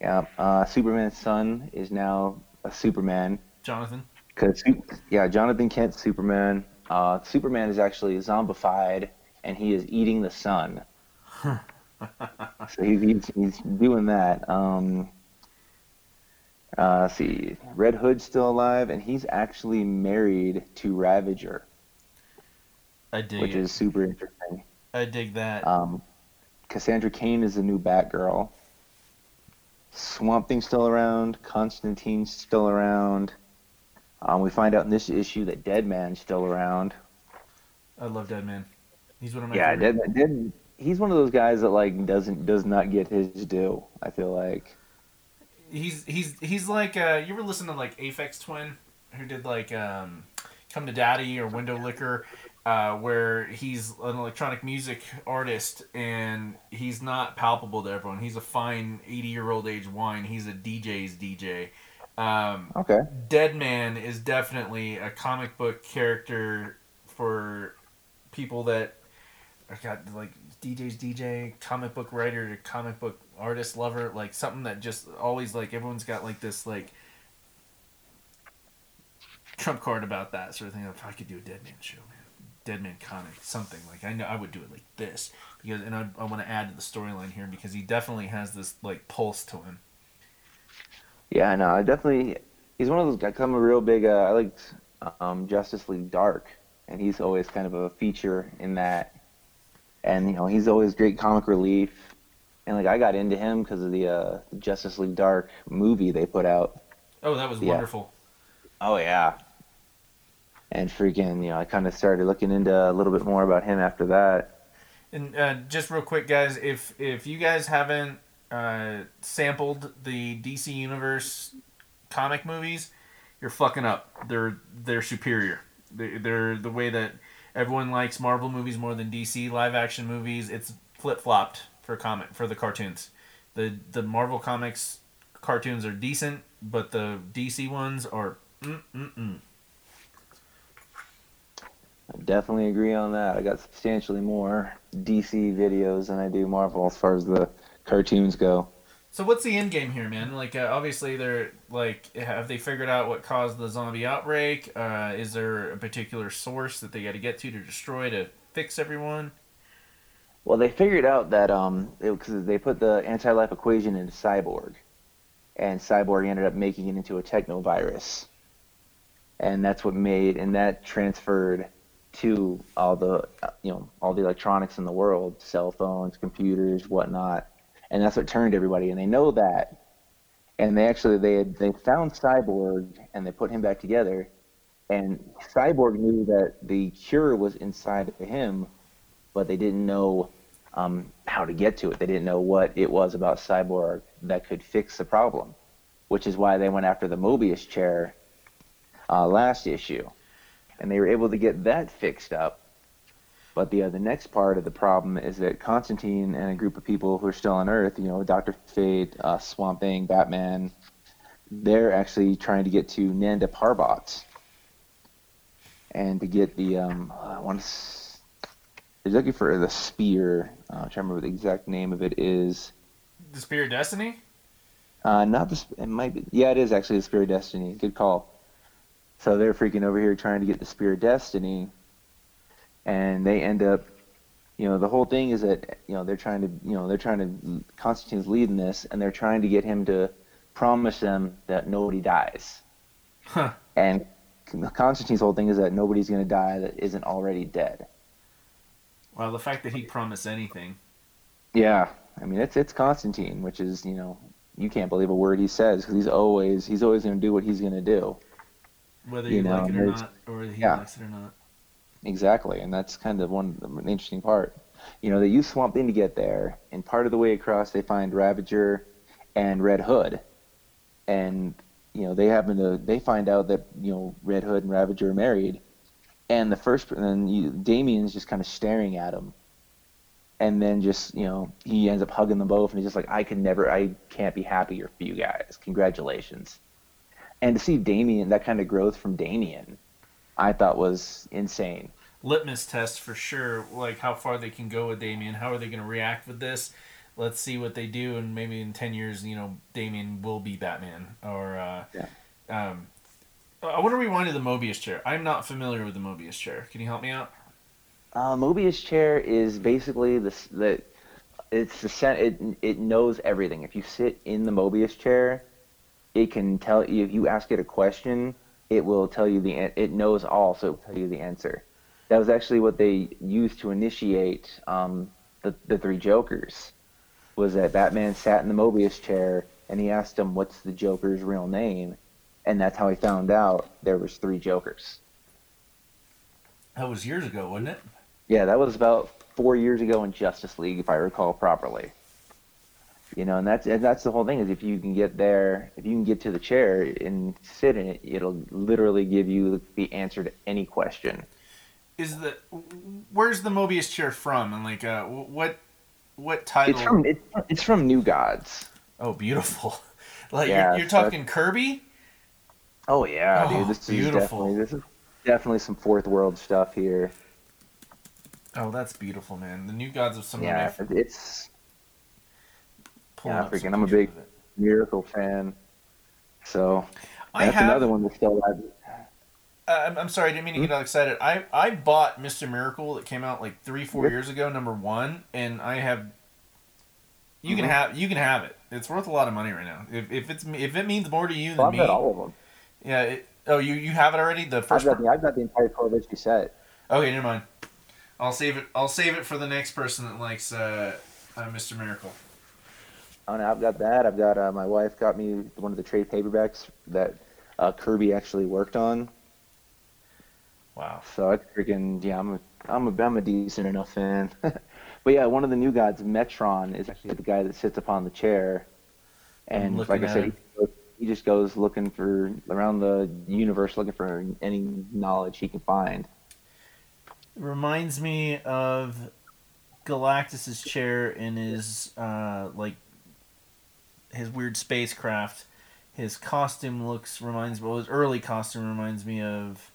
S5: Yeah, uh, Superman's son is now a Superman.
S1: Jonathan.
S5: Cause yeah, Jonathan Kent Superman. Uh, Superman is actually zombified, and he is eating the sun. [LAUGHS] so he, he's he's doing that. Um, uh, let's see, Red Hood's still alive, and he's actually married to Ravager,
S1: I dig
S5: which
S1: it.
S5: is super interesting.
S1: I dig that.
S5: Um, Cassandra Cain is the new Batgirl. Swamp Thing's still around. Constantine's still around. Um, we find out in this issue that Deadman's still around.
S1: I love Dead Man. He's one of my
S5: yeah,
S1: favorite.
S5: Deadman. Dead, he's one of those guys that like doesn't does not get his due. I feel like.
S1: He's he's he's like uh, you ever listen to like Aphex Twin who did like um, Come to Daddy or Windowlicker uh, where he's an electronic music artist and he's not palpable to everyone. He's a fine 80 year old age wine. He's a DJ's DJ. Um,
S5: Okay.
S1: Dead Man is definitely a comic book character for people that I got like DJ's DJ, comic book writer, comic book artist, lover, like something that just always like everyone's got like this like trump card about that sort of thing. If I could do a Dead Man show, Deadman comic, something like I know I would do it like this because, and I, I want to add to the storyline here because he definitely has this like pulse to him.
S5: Yeah, no, I definitely. He's one of those. guys. I'm a real big. Uh, I like um, Justice League Dark, and he's always kind of a feature in that. And you know, he's always great comic relief. And like, I got into him because of the uh, Justice League Dark movie they put out.
S1: Oh, that was
S5: Yeah.
S1: wonderful.
S5: Oh yeah. And freaking, you know, I kind of started looking into a little bit more about him after that.
S1: And uh, just real quick, guys, if if you guys haven't uh, sampled the DC Universe comic movies, you're fucking up. They're they're superior. They, they're the way that everyone likes Marvel movies more than DC live action movies. It's flip flopped for comic for the cartoons. The the Marvel comics cartoons are decent, but the DC ones are mm mm mm.
S5: I definitely agree on that. I got substantially more DC videos than I do Marvel as far as the cartoons go.
S1: So what's the end game here, man? Like, uh, obviously, they're like, have they figured out what caused the zombie outbreak? Uh, is there a particular source that they got to get to to destroy to fix everyone?
S5: Well, they figured out that um, because they put the anti-life equation into Cyborg, and Cyborg ended up making it into a technovirus, and that's what made and that transferred to all the uh, you know all the electronics in the world, cell phones, computers, whatnot, and that's what turned everybody. And they know that, and they actually they had, they found Cyborg and they put him back together, and Cyborg knew that the cure was inside of him, but they didn't know um, how to get to it. They didn't know what it was about Cyborg that could fix the problem, which is why they went after the Mobius chair uh, last issue, and they were able to get that fixed up. But the uh, the next part of the problem is that Constantine and a group of people who are still on Earth, you know, Doctor Fate, uh, Swamp Thing, Batman, they're actually trying to get to Nanda Parbat and to get the um, I want to. They're looking for the spear. Uh, I'm trying to remember what the exact name of it is.
S1: The Spear of Destiny?
S5: Uh, not the. It might be. Yeah, it is actually the Spear of Destiny. Good call. So they're freaking over here trying to get the Spear of Destiny, and they end up. You know, the whole thing is that you know they're trying to. You know, they're trying to. Constantine's leading this, and they're trying to get him to promise them that nobody dies.
S1: Huh.
S5: And Constantine's whole thing is that nobody's going to die that isn't already dead.
S1: Well, the fact that he promised anything.
S5: Yeah, I mean it's it's Constantine, which is you know you can't believe a word he says because he's always he's always going to do what he's going to do.
S1: Whether
S5: You
S1: you,
S5: know,
S1: like it or not, or he
S5: yeah.
S1: likes it or not.
S5: Exactly, and that's kind of one an interesting part. You know, they use Swamp Thing to get there, and part of the way across they find Ravager and Red Hood, and you know they happen to they find out that you know Red Hood and Ravager are married, and the first and then you, Damian's just kind of staring at him, and then just you know he ends up hugging them both, and he's just like, I can never, I can't be happier for you guys. Congratulations, and to see Damian that kind of growth from Damian, I thought was insane.
S1: Litmus test for sure, like how far they can go with Damian. How are they going to react with this? Let's see what they do, and maybe in 10 years, you know, Damian will be Batman. Or, uh,
S5: Yeah.
S1: um, I want to rewind to the Mobius chair. I'm not familiar with the Mobius chair. Can you help me out?
S5: Uh, Mobius chair is basically the s- the it's the it it knows everything. If you sit in the Mobius chair, it can tell you if you ask it a question, it will tell you the it knows all, so it will tell you the answer. That was actually what they used to initiate um, the the three Jokers. Was that Batman sat in the Mobius chair and he asked him what's the Joker's real name, and that's how he found out there was three Jokers.
S1: That was years ago, wasn't it?
S5: Yeah, that was about four years ago in Justice League, if I recall properly. You know, and that's and that's the whole thing is if you can get there, if you can get to the chair and sit in it, it'll literally give you the answer to any question.
S1: Is the where's the Mobius chair from? And like, uh, what what title?
S5: It's from it's, it's from New Gods.
S1: oh, beautiful! [LAUGHS] like
S5: Yeah,
S1: you're, you're
S5: so-
S1: talking Kirby.
S5: Oh yeah,
S1: Oh,
S5: dude, this
S1: beautiful.
S5: is definitely this is definitely some fourth world stuff here.
S1: Oh, that's beautiful, man. The new gods of some
S5: Yeah,
S1: of my
S5: it's yeah,
S1: up some
S5: freaking- I'm a big- Miracle fan. So
S1: I
S5: that's
S1: have
S5: another one that's still alive.
S1: Uh, I'm, I'm sorry, I didn't mean to get all excited. I, I bought Mr. Miracle that came out like three, four
S5: Yep.
S1: years ago, number one, and I have. You can
S5: Mhm.
S1: have you can have it. It's worth a lot of money right now. If, if it's if it means more to you
S5: Well,
S1: than
S5: I've
S1: me,
S5: got all of them.
S1: yeah. It, oh, you you have it already. The first.
S5: I've
S1: first.
S5: got, the, I've got the entire Corvette set.
S1: Okay, never mind. I'll save it. I'll save it for the next person that likes uh, uh, Mr. Miracle.
S5: Oh, no, I've got that. I've got uh, my wife got me one of the trade paperbacks that uh, Kirby actually worked on.
S1: Wow.
S5: So I freaking yeah, I'm a I'm a I'm a decent enough fan. [LAUGHS] but yeah, one of the new gods, Metron, is actually the guy that sits upon the chair, and like I said, he, he just goes looking for around the universe, looking for any knowledge he can find.
S1: reminds me of Galactus's chair in his uh, like his weird spacecraft. His costume looks reminds well his early costume reminds me of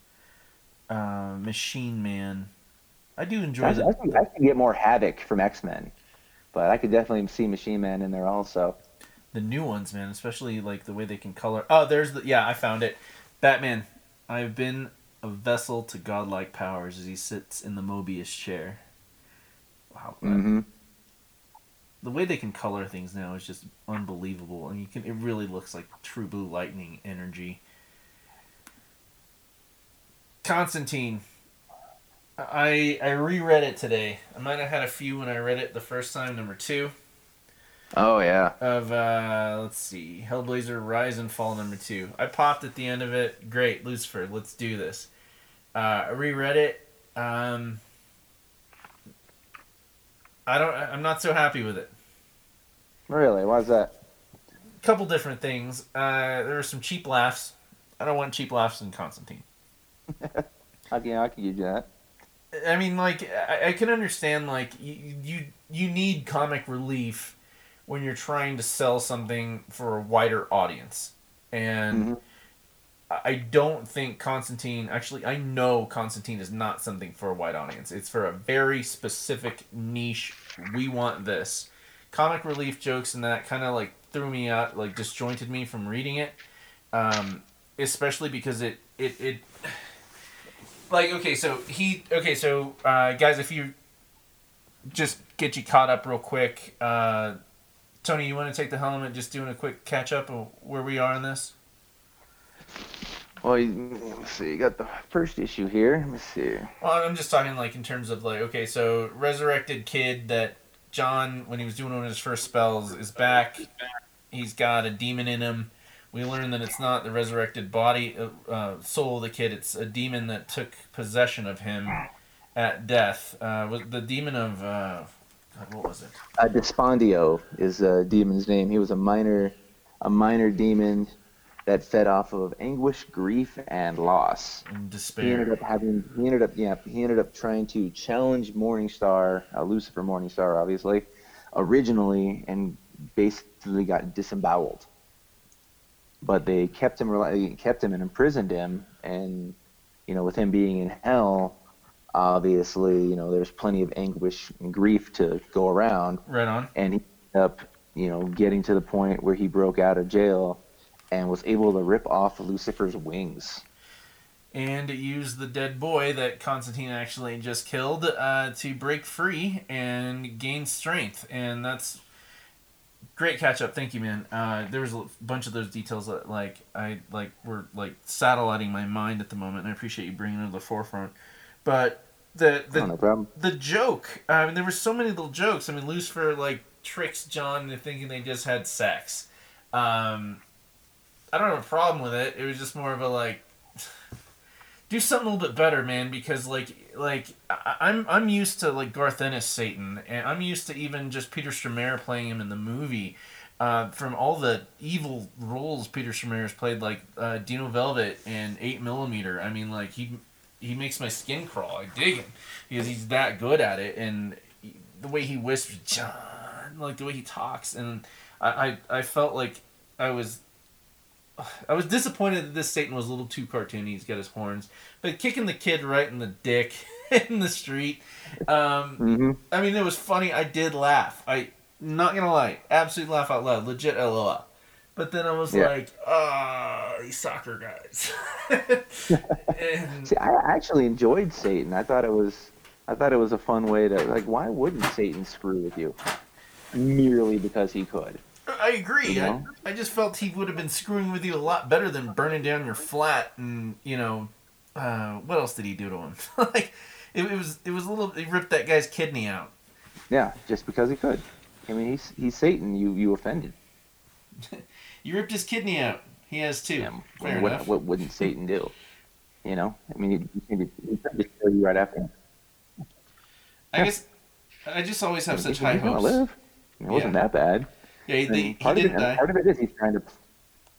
S1: uh, Machine Man. I do enjoy
S5: I,
S1: the,
S5: I, could, I could get more Havoc from X Men, but I could definitely see Machine Man in there also.
S1: the new ones, man. Especially like the way they can color. Oh, there's the yeah, I found it. Batman. I've been a vessel to godlike powers as he sits in the Mobius chair. Wow, that-
S5: hmm
S1: the way they can color things now is just unbelievable, and you can it really looks like true blue lightning energy. Constantine, I I reread it today. I might have had a few when I read it the first time. Number two
S5: Oh yeah.
S1: of uh, let's see, Hellblazer: Rise and Fall. Number two. I popped at the end of it. Great, Lucifer. Let's do this. Uh, I reread it. Um, I don't. I'm not so happy with it.
S5: Really? Why's that?
S1: A couple different things. Uh, there were some cheap laughs. I don't want cheap laughs in Constantine. [LAUGHS]
S5: I can I can give you that.
S1: I mean, like I, I can understand like you, you you need comic relief when you're trying to sell something for a wider audience, and
S5: Mhm.
S1: I I don't think Constantine. Actually, I know Constantine is not something for a wide audience. It's for a very specific niche. We want this. Comic relief jokes and that kind of like threw me out, like disjointed me from reading it. Um, especially because it it it like okay, so he okay, so uh, guys, if you just get you caught up real quick, uh, Tony, you want to take the helm and just doing a quick catch up of where we are in this?
S5: Well, let's see. You got the first issue here. Let me see.
S1: Well, I'm just talking like in terms of like okay, so resurrected kid that John when he was doing one of his first spells is back. He's got a demon in him. We learn that it's not the resurrected body, uh, uh, soul of the kid. It's a demon that took possession of him at death. Uh, was the demon of uh, God? What was it?
S5: Uh, Despondio is a demon's name. He was a minor, a minor demon that fed off of anguish, grief, and loss.
S1: In
S5: He ended up having. He ended up. Yeah. He ended up trying to challenge Morningstar, uh, Lucifer Morningstar, obviously, originally, and basically got disemboweled. But they kept him. Kept him and imprisoned him, and you know, with him being in hell, obviously, you know, there's plenty of anguish and grief to go around
S1: Right on.
S5: and he ended up, you know, getting to the point where he broke out of jail and was able to rip off Lucifer's wings.
S1: and use the dead boy that Constantine actually just killed uh, to break free and gain strength. And that's great catch up. Thank you, man. Uh, there was a bunch of those details that like I like were like satelliting my mind at the moment, and I appreciate you bringing it to the forefront. But the the
S5: oh, no
S1: the joke. I mean, there were so many little jokes. I mean, Lucifer like tricks John into thinking they just had sex. Um, I don't have a problem with it. It was just more of a like, [SIGHS] do something a little bit better, man. Because like, like I, I'm I'm used to like Garth Ennis Satan, and I'm used to even just Peter Stormare playing him in the movie. Uh, from all the evil roles Peter Stormare has played, like uh, Dino Velvet and Eight Millimeter. I mean, like he he makes my skin crawl. I dig him because he's that good at it, and the way he whispers, John, like the way he talks, and I, I, I felt like I was, I was disappointed that this Satan was a little too cartoony. He's got his horns, but kicking the kid right in the dick [LAUGHS] in the street, um,
S5: hmm
S1: I mean, it was funny. I did laugh. I not gonna lie, absolutely laugh out loud. Legit LOL. But then I was
S5: Yeah.
S1: like, ah, these soccer guys. [LAUGHS] and
S5: See, I actually enjoyed Satan. I thought it was, I thought it was a fun way to like. Why wouldn't Satan screw with you? Merely because he could.
S1: I agree.
S5: You
S1: I,
S5: know?
S1: I just felt he would have been screwing with you a lot better than burning down your flat and you know, uh, what else did he do to him? [LAUGHS] like, it, it was it was a little. He ripped that guy's kidney out.
S5: Yeah, just because he could. I mean, he's he's Satan. You you offended. [LAUGHS]
S1: You ripped his kidney out. He has two.
S5: him.
S1: Fair
S5: what,
S1: enough.
S5: what wouldn't Satan do? You know, I mean, he, he, he just kill you right after.
S1: I guess I just always have such high hopes.
S5: live. It wasn't that bad.
S1: Yeah, he, he, he
S5: part of
S1: didn't
S5: it,
S1: die.
S5: part of it is he's trying to.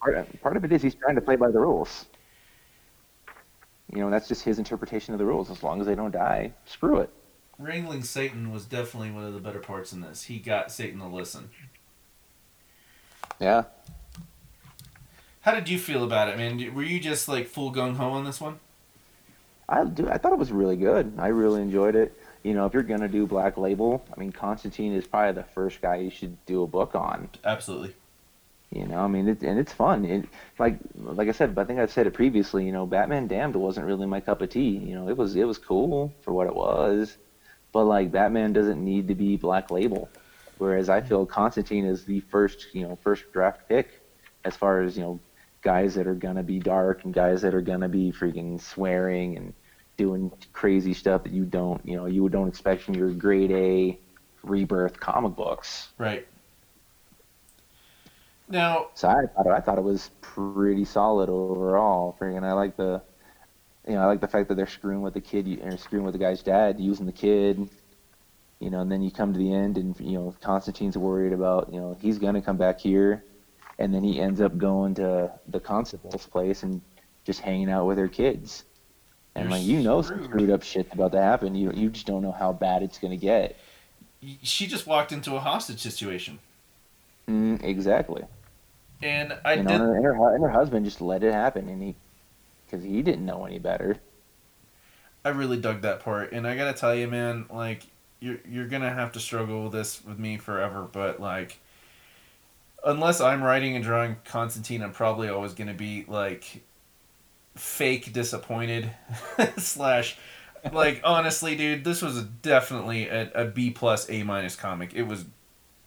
S5: Part, part of it is he's trying to play by the rules. You know, that's just his interpretation of the rules. As long as they don't die, screw it.
S1: Wrangling Satan was definitely one of the better parts in this. He got Satan to listen.
S5: Yeah.
S1: How did you feel about it, man? Were you just like full gung ho on this one?
S5: I do. I thought it was really good. I really enjoyed it. You know, if you're gonna do Black Label, I mean, Constantine is probably the first guy you should do a book on.
S1: Absolutely.
S5: You know, I mean, it, and it's fun. It, like, like I said, I think I said it previously. You know, Batman Damned wasn't really my cup of tea. You know, it was it was cool for what it was, but like Batman doesn't need to be Black Label. Whereas I feel Constantine is the first, you know, first draft pick as far as you know, guys that are gonna be dark and guys that are gonna be freaking swearing and doing crazy stuff that you don't, you know, you don't expect from your grade A rebirth comic books.
S1: Right. Now,
S5: So I thought I thought it was pretty solid overall. Freaking, I like the, you know, I like the fact that they're screwing with the kid or screwing with the guy's dad, using the kid. You know, and then you come to the end, and you know Constantine's worried about, you know, he's gonna come back here, and then he ends up going to the constable's place and just hanging out with her kids. And
S1: You're
S5: like you know, some
S1: screwed.
S5: screwed up shit's about to happen. You you just don't know how bad it's gonna get.
S1: she just walked into a hostage situation,
S5: Mm, exactly.
S1: and I
S5: know,
S1: did.
S5: and her, and her and her husband just let it happen, and he, because he didn't know any better.
S1: I really dug that part, and I gotta tell you, man, like you're you're gonna have to struggle with this with me forever, but like. Unless I'm writing and drawing Constantine, I'm probably always gonna be like fake disappointed [LAUGHS] slash like honestly dude this was definitely a, a b plus a minus comic. It was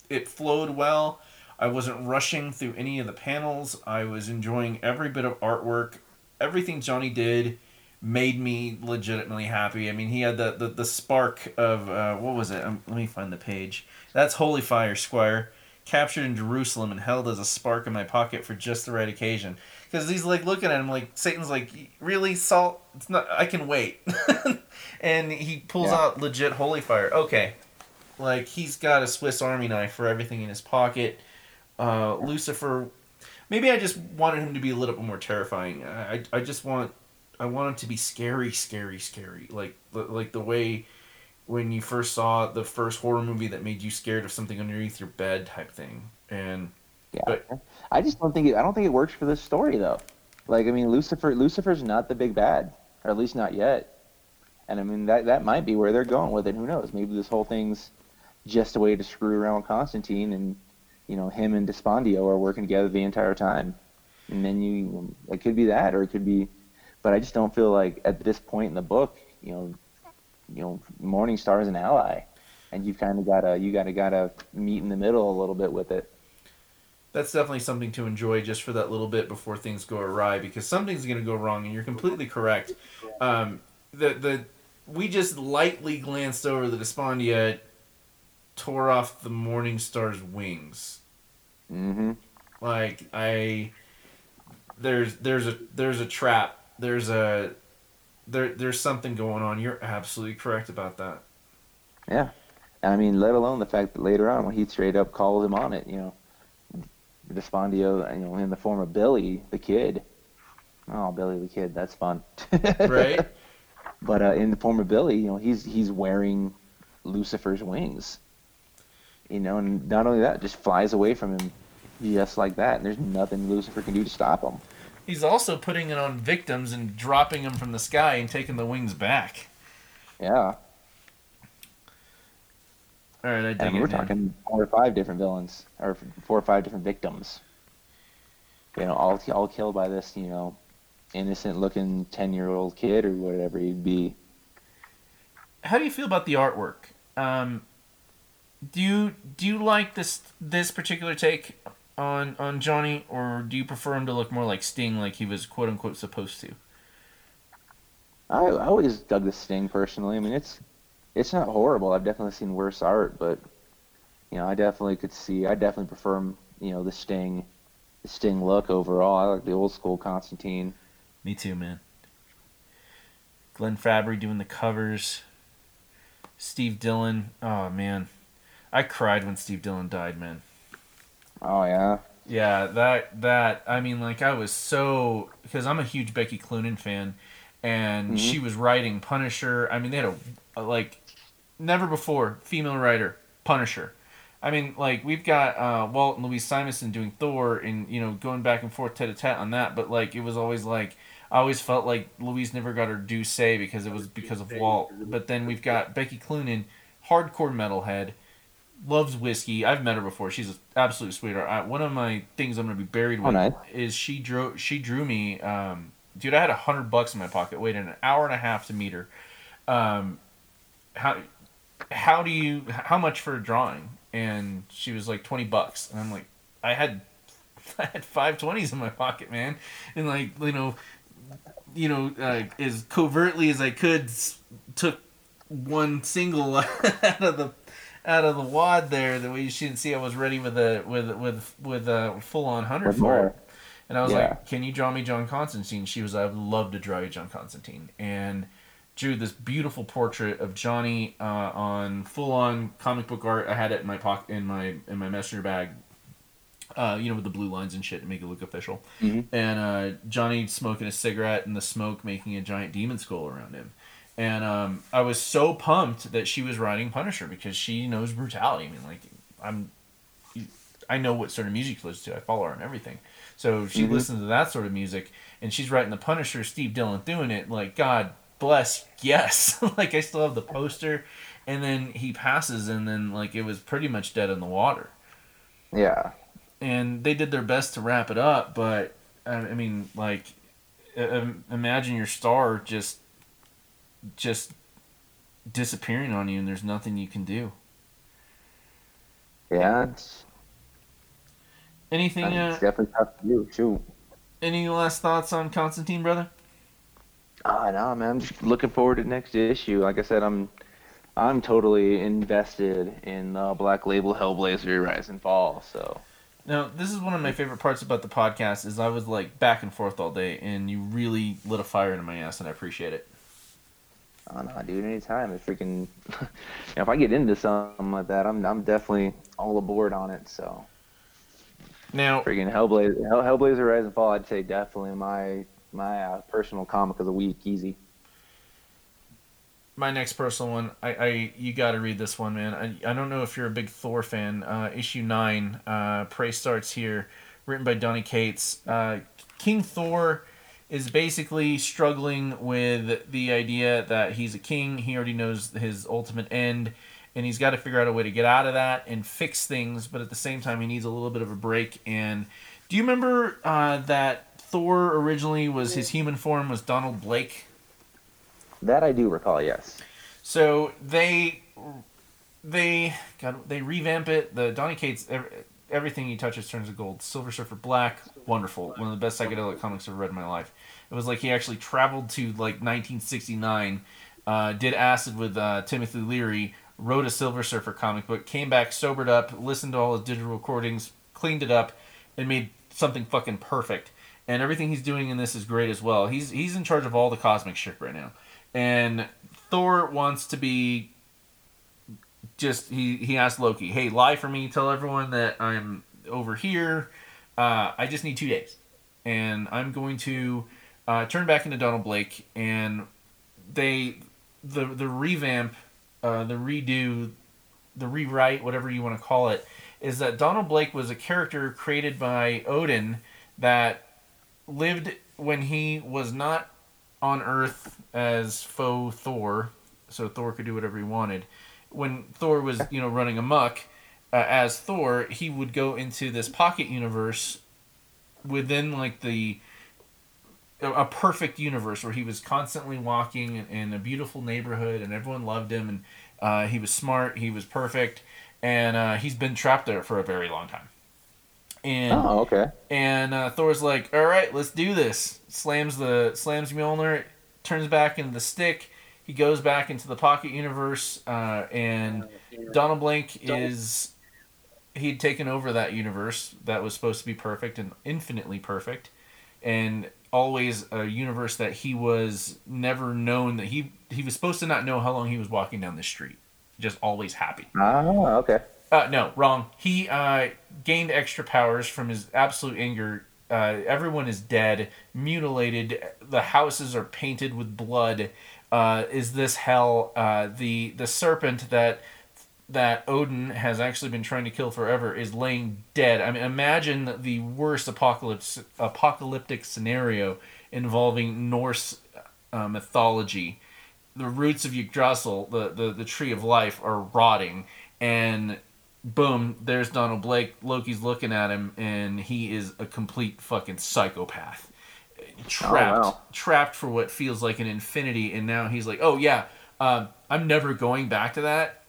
S1: it flowed well. I wasn't rushing through any of the panels. I was enjoying every bit of artwork. Everything johnny did made me legitimately happy. I mean he had the the, the spark of uh, what was it? Um, let me find the page. That's holy fire squire. Captured in jerusalem and held as a spark in my pocket for just the right occasion because he's like looking at him like Satan's like really salt. It's not. I can wait, [LAUGHS] and he pulls
S5: Yeah.
S1: out legit holy fire. Okay, like he's got a Swiss Army knife for everything in his pocket. Uh, Lucifer. Maybe I just wanted him to be a little bit more terrifying. I, I, I just want I want him to be scary, scary, scary. Like like the way when you first saw the first horror movie that made you scared of something underneath your bed type thing. And
S5: Yeah,
S1: But-
S5: I just don't think it, I don't think it works for this story though. Like I mean, Lucifer Lucifer's not the big bad, or at least not yet. And I mean that that might be where they're going with it. Who knows? Maybe this whole thing's just a way to screw around with Constantine, and you know him and Despondio are working together the entire time. And then you, it could be that, or it could be. But I just don't feel like at this point in the book, you know, you know, Morningstar is an ally, and you've kind of gotta you gotta gotta meet in the middle a little bit with it.
S1: That's definitely something to enjoy just for that little bit before things go awry because something's going to go wrong and you're completely correct. Um, the the we just lightly glanced over the Despondio tore off the morning star's wings.
S5: Hmm
S1: like i there's there's a there's a trap. There's a there there's something going on. You're absolutely correct about that.
S5: Yeah. And I mean, let alone the fact that later on, when he straight up calls him on it, you know, Despondio, you know, in the form of Billy, the kid. Oh, Billy the kid, that's fun. [LAUGHS]
S1: right
S5: But uh, in the form of Billy, you know, he's he's wearing Lucifer's wings. You know, and not only that, just flies away from him just like that. And there's nothing Lucifer can do to stop him.
S1: he's also putting it on victims and dropping them from the sky and taking the wings back
S5: Yeah.
S1: All right i dig
S5: And
S1: it
S5: we're
S1: man.
S5: talking four or five different villains, or four or five different victims. you know, all all killed by this, you know, innocent looking ten year old kid or whatever he'd be.
S1: How do you feel about the artwork? Um, do you do you like this this particular take on on Johnny, or do you prefer him to look more like Sting, like he was quote unquote supposed to?
S5: I, I always dug the Sting personally. I mean, it's it's not horrible. I've definitely seen worse art, but you know, I definitely could see. I definitely prefer you know the Sting, the Sting look overall. I like the old school Constantine.
S1: Me too, man. Glenn Fabry doing the covers. Steve Dillon. Oh man, I cried when Steve Dillon died, man.
S5: Oh yeah.
S1: Yeah, that that I mean, like I was so because I'm a huge Becky Cloonan fan, and mm-hmm. she was writing Punisher. I mean, they had a, a like never before female writer Punisher. I mean, like we've got uh, Walt and Louise Simonson doing Thor, and you know going back and forth tete a tete on that. But like it was always like I always felt like Louise never got her due say because it was because of Walt. But then we've got Becky Cloonan, hardcore metalhead, loves whiskey. I've met her before. She's an absolute sweetheart. I, one of my things I'm gonna be buried with oh, nice. is she drew she drew me. Um, dude, I had a hundred bucks in my pocket. Waited an hour and a half to meet her. Um, how how do you how much for a drawing? And she was like twenty bucks, and I'm like, I had [LAUGHS] I had five twenties in my pocket, man, and like you know, you know, uh, as covertly as I could, took one single [LAUGHS] out of the out of the wad there that we didn't see I was ready with a with with with a full on hundred for it. And I was yeah. like, "Can you draw me John Constantine?" She was, "I would love to draw you John Constantine." And drew this beautiful portrait of Johnny uh, on full on comic book art. I had it in my pocket in my in my messenger bag. Uh, you know, with the blue lines and shit to make it look official. Mm-hmm. And uh, Johnny smoking a cigarette and the smoke making a giant demon skull around him. And um, I was so pumped that she was writing Punisher because she knows brutality. I mean, like, I'm, I know what sort of music she listens to. I follow her and everything. So she mm-hmm. listens to that sort of music, and she's writing the Punisher. Steve Dillon doing it. Like, God bless, yes. [LAUGHS] like, I still have the poster, and then he passes, and then like it was pretty much dead in the water.
S5: Yeah.
S1: And they did their best to wrap it up, but I mean, like, imagine your star just just disappearing on you and there's nothing you can do.
S5: Yeah, it's
S1: anything. Uh,
S5: it's definitely tough to do. Shoot.
S1: Any last thoughts on Constantine, brother?
S5: Ah, uh, no, man. I'm just looking forward to next issue. Like I said, I'm I'm totally invested in the Black Label Hellblazer Rise and Fall. So.
S1: Now, this is one of my favorite parts about the podcast is I was like back and forth all day, and you really lit a fire into my ass, and I appreciate it.
S5: Oh no, dude! Anytime, if freaking, you [LAUGHS] know, if I get into something like that, I'm I'm definitely all aboard on it. So.
S1: Now.
S5: Freaking Hellblazer, Hellblazer Rise and Fall, I'd say definitely my my uh, personal comic of the week, easy.
S1: My next personal one, I, I you got to read this one, man. I, I don't know if you're a big Thor fan. Uh, issue nine, uh, Prey starts here, written by Donny Cates. Uh, King Thor is basically struggling with the idea that he's a king. He already knows his ultimate end, and he's got to figure out a way to get out of that and fix things. But at the same time, he needs a little bit of a break. And do you remember uh, that Thor originally was his human form was Donald Blake?
S5: That I do recall. Yes.
S1: So they they God, they revamp it. The Donny Cates everything he touches turns to gold. Silver Surfer Black, wonderful. One of the best psychedelic comics I've read in my life. It was like he actually traveled to like 1969, uh, did acid with uh, Timothy Leary, wrote a Silver Surfer comic book, came back sobered up, listened to all his digital recordings, cleaned it up, and made something fucking perfect. And everything he's doing in this is great as well. He's he's in charge of all the cosmic shit right now. And Thor wants to be just he he asked Loki, "Hey, lie for me. Tell everyone that I'm over here. Uh, I just need two days, and I'm going to uh, turn back into Donald Blake." And they the the revamp, uh, the redo, the rewrite, whatever you want to call it, is that Donald Blake was a character created by Odin that lived when he was not on Earth as faux Thor, so Thor could do whatever he wanted when Thor was you know running amok uh, as Thor, he would go into this pocket universe within like the a, perfect universe where he was constantly walking in, in a beautiful neighborhood and everyone loved him and uh, he was smart, he was perfect, and uh, he's been trapped there for a very long time. And
S5: Oh, okay.
S1: and uh, Thor's like, "All right, let's do this." Slams the slams Mjolnir, turns back into the stick. He goes back into the pocket universe, uh, and Donald Blake is he'd taken over that universe that was supposed to be perfect and infinitely perfect, and always a universe that he was never known that he he was supposed to not know how long he was walking down the street, just always happy.
S5: Oh, okay.
S1: Uh, no, wrong. He uh, gained extra powers from his absolute anger. Uh, everyone is dead, mutilated. The houses are painted with blood. Uh, is this hell? Uh, the the serpent that that Odin has actually been trying to kill forever is laying dead. I mean, imagine the worst apocalypse apocalyptic scenario involving Norse uh, mythology. The roots of Yggdrasil, the, the the tree of life, are rotting, and boom, there's Donald Blake. Loki's looking at him, and he is a complete fucking psychopath. Trapped,
S5: wow.
S1: trapped for what feels like an infinity, and now he's like, "Oh yeah, um, I'm never going back to that."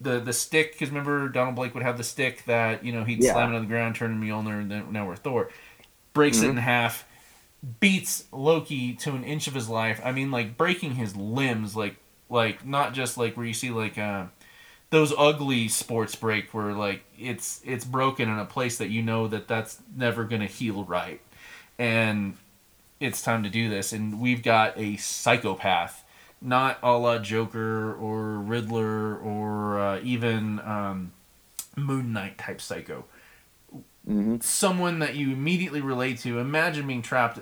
S1: The the stick, because remember Donald Blake would have the stick that you know he'd
S5: Yeah.
S1: slam it on the ground, turn him Mjolnir, and then now we're Thor. Breaks it in half, beats Loki to an inch of his life. I mean, like breaking his limbs, like like not just like where you see like uh, those ugly sports break where like it's it's broken in a place that you know that that's never gonna heal right, and it's time to do this. And we've got a psychopath, not a la Joker or Riddler or uh, even um, Moon Knight type psycho
S5: hmm
S1: someone that you immediately relate to. Imagine being trapped,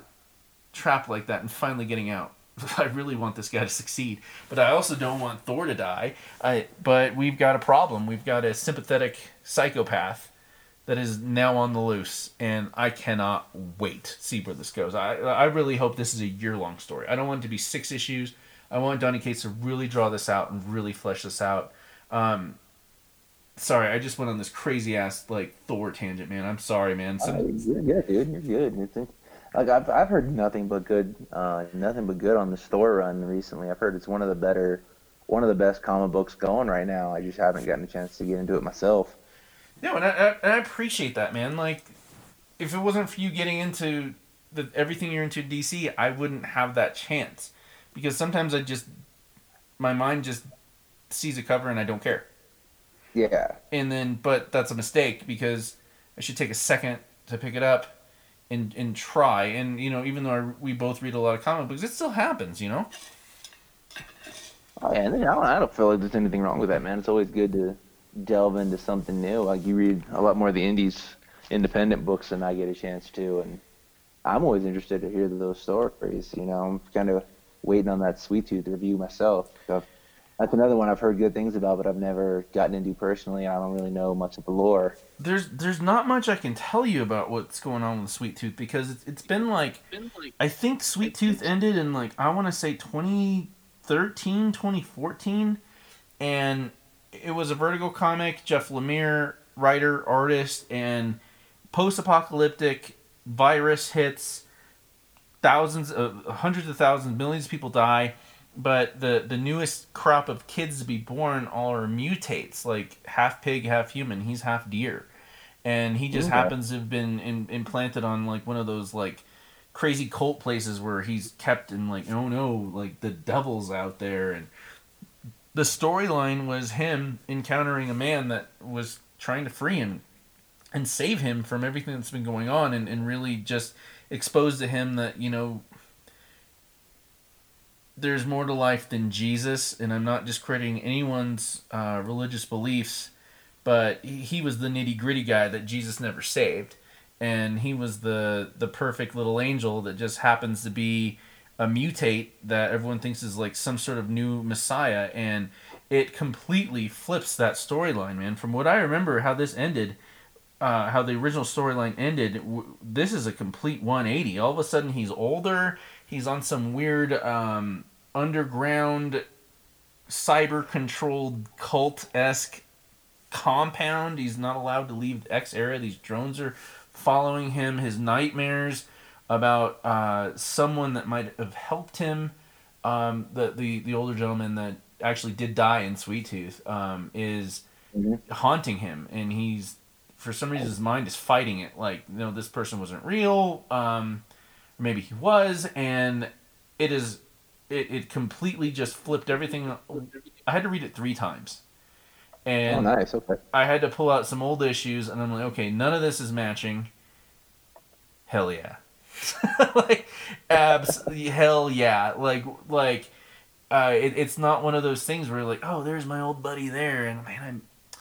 S1: trapped like that, and finally getting out. [LAUGHS] I really want this guy to succeed, but I also don't want Thor to die. I, but we've got a problem. We've got a sympathetic psychopath that is now on the loose, and I cannot wait to see where this goes. I, I really hope this is a year long story. I don't want it to be six issues. I want Donny Cates to really draw this out and really flesh this out. Um, sorry, I just went on this crazy ass like Thor tangent, man. I'm sorry, man. Some,
S5: Uh, you're good, dude. You're good. It's, it's- like I've I've heard nothing but good, uh, nothing but good on the store run recently. I've heard it's one of the better, one of the best comic books going right now. I just haven't gotten a chance to get into it myself.
S1: No, and I, I, and I appreciate that, man. Like, if it wasn't for you getting into the everything you're into DC, I wouldn't have that chance. Because sometimes I just, my mind just sees a cover and I don't care.
S5: Yeah,
S1: And then, but that's a mistake because I should take a second to pick it up and and try. And you know, even though we both read a lot of comic books, it still happens. You know.
S5: oh, yeah. I don't, I don't feel like there's anything wrong with that, man. It's always good to delve into something new. Like you read a lot more of the indies, independent books than I get a chance to, and I'm always interested to hear those stories. You know, I'm kind of waiting on that Sweet Tooth review myself. That's another one I've heard good things about, but I've never gotten into personally. and I don't really know much of the lore.
S1: There's there's not much I can tell you about what's going on with Sweet Tooth because it's, it's been like I think Sweet Tooth ended in like I want to say 2013, 2014 and it was a Vertigo comic, Jeff Lemire, writer, artist and post-apocalyptic virus hits thousands of hundreds of thousands, millions of people die, but the the newest crop of kids to be born all are mutates, like half pig, half human. He's half deer, and he just
S5: Okay.
S1: happens to have been in, implanted on like one of those like crazy cult places where he's kept in like oh no, like the devil's out there, and the storyline was him encountering a man that was trying to free him and save him from everything that's been going on and, and really just exposed to him that you know there's more to life than jesus and i'm not discrediting anyone's uh, religious beliefs but he, was the nitty gritty guy that jesus never saved and he was the the perfect little angel that just happens to be a mutate that everyone thinks is like some sort of new messiah and it completely flips that storyline man from what i remember how this ended uh, how the original storyline ended, w- this is a complete 180. All of a sudden, he's older. He's on some weird um, underground, cyber controlled cult esque compound. He's not allowed to leave X era. These drones are following him, his nightmares about uh, someone that might have helped him. Um, the, the the older gentleman that actually did die in Sweet Tooth um, is
S5: Mhm.
S1: haunting him, and he's for some reason his mind is fighting it. Like, you know, this person wasn't real. Um, maybe he was, and it is it, it completely just flipped everything. I had to read it three times,
S5: Oh,
S1: and
S5: nice. Okay.
S1: I had to pull out some old issues, and I'm like, okay, none of this is matching. Hell yeah, [LAUGHS] like abs, hell yeah, like like. Uh, it, it's not one of those things where like, oh, there's my old buddy there, and man, I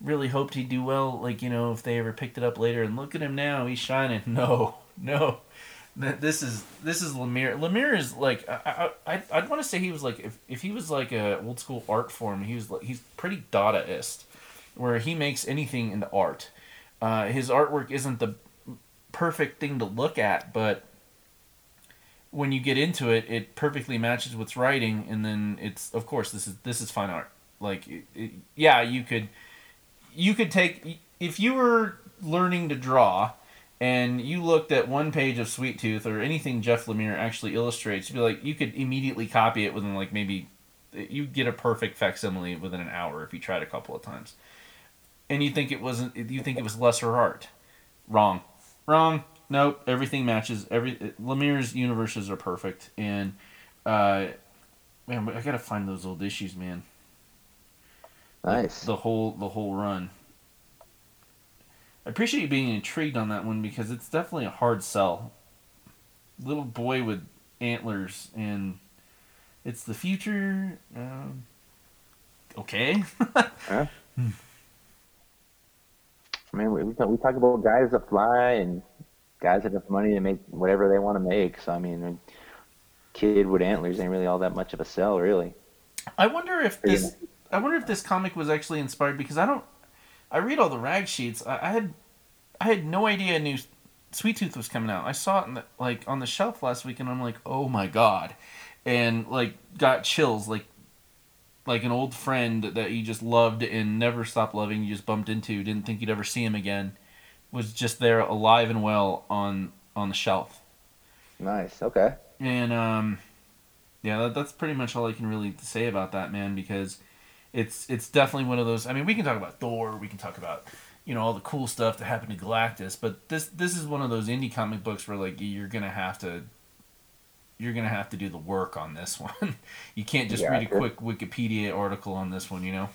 S1: really hoped he'd do well. Like you know, if they ever picked it up later, and look at him now, he's shining. [LAUGHS] No, no, this is this is Lemire. Lemire is like I I I'd, want to say he was like if, if he was like a old school art form, he was like he's pretty Dadaist, where he makes anything into art. Uh, his artwork isn't the perfect thing to look at, but when you get into it, it perfectly matches what's writing, and then it's of course this is this is fine art. Like, it, it, yeah, you could you could take if you were learning to draw and you looked at one page of Sweet Tooth or anything Jeff Lemire actually illustrates, you'd be like you could immediately copy it within like maybe you get a perfect facsimile within an hour if you tried a couple of times. And you think it wasn't you think it was lesser art. Wrong. Wrong. Nope. Everything matches. Every Lemire's universes are perfect, and uh, man, I gotta find those old issues, man.
S5: Nice.
S1: The whole the whole run. I appreciate you being intrigued on that one because it's definitely a hard sell. Little boy with antlers, and it's the future. Um, okay. [LAUGHS]
S5: I mean, we, we talk we talk about guys that fly and guys that have money to make whatever they want to make. So I mean, kid with antlers ain't really all that much of a sell, really.
S1: I wonder if this. I wonder if this comic was actually inspired because I don't. I read all the rag sheets. I, I had, I had no idea a new Sweet Tooth was coming out. I saw it in the, like on the shelf last week, and I'm like, oh my god, and like got chills, like, like an old friend that you just loved and never stopped loving. You just bumped into, didn't think you'd ever see him again, was just there alive and well on on the shelf.
S5: Nice. Okay.
S1: And um, yeah, that, that's pretty much all I can really say about that man because it's it's definitely one of those. I mean, we can talk about Thor, we can talk about you know all the cool stuff that happened to Galactus, but this this is one of those indie comic books where like you're gonna have to you're gonna have to do the work on this [LAUGHS] one. you can't just
S5: Yeah,
S1: read a quick Wikipedia article on this one, you know.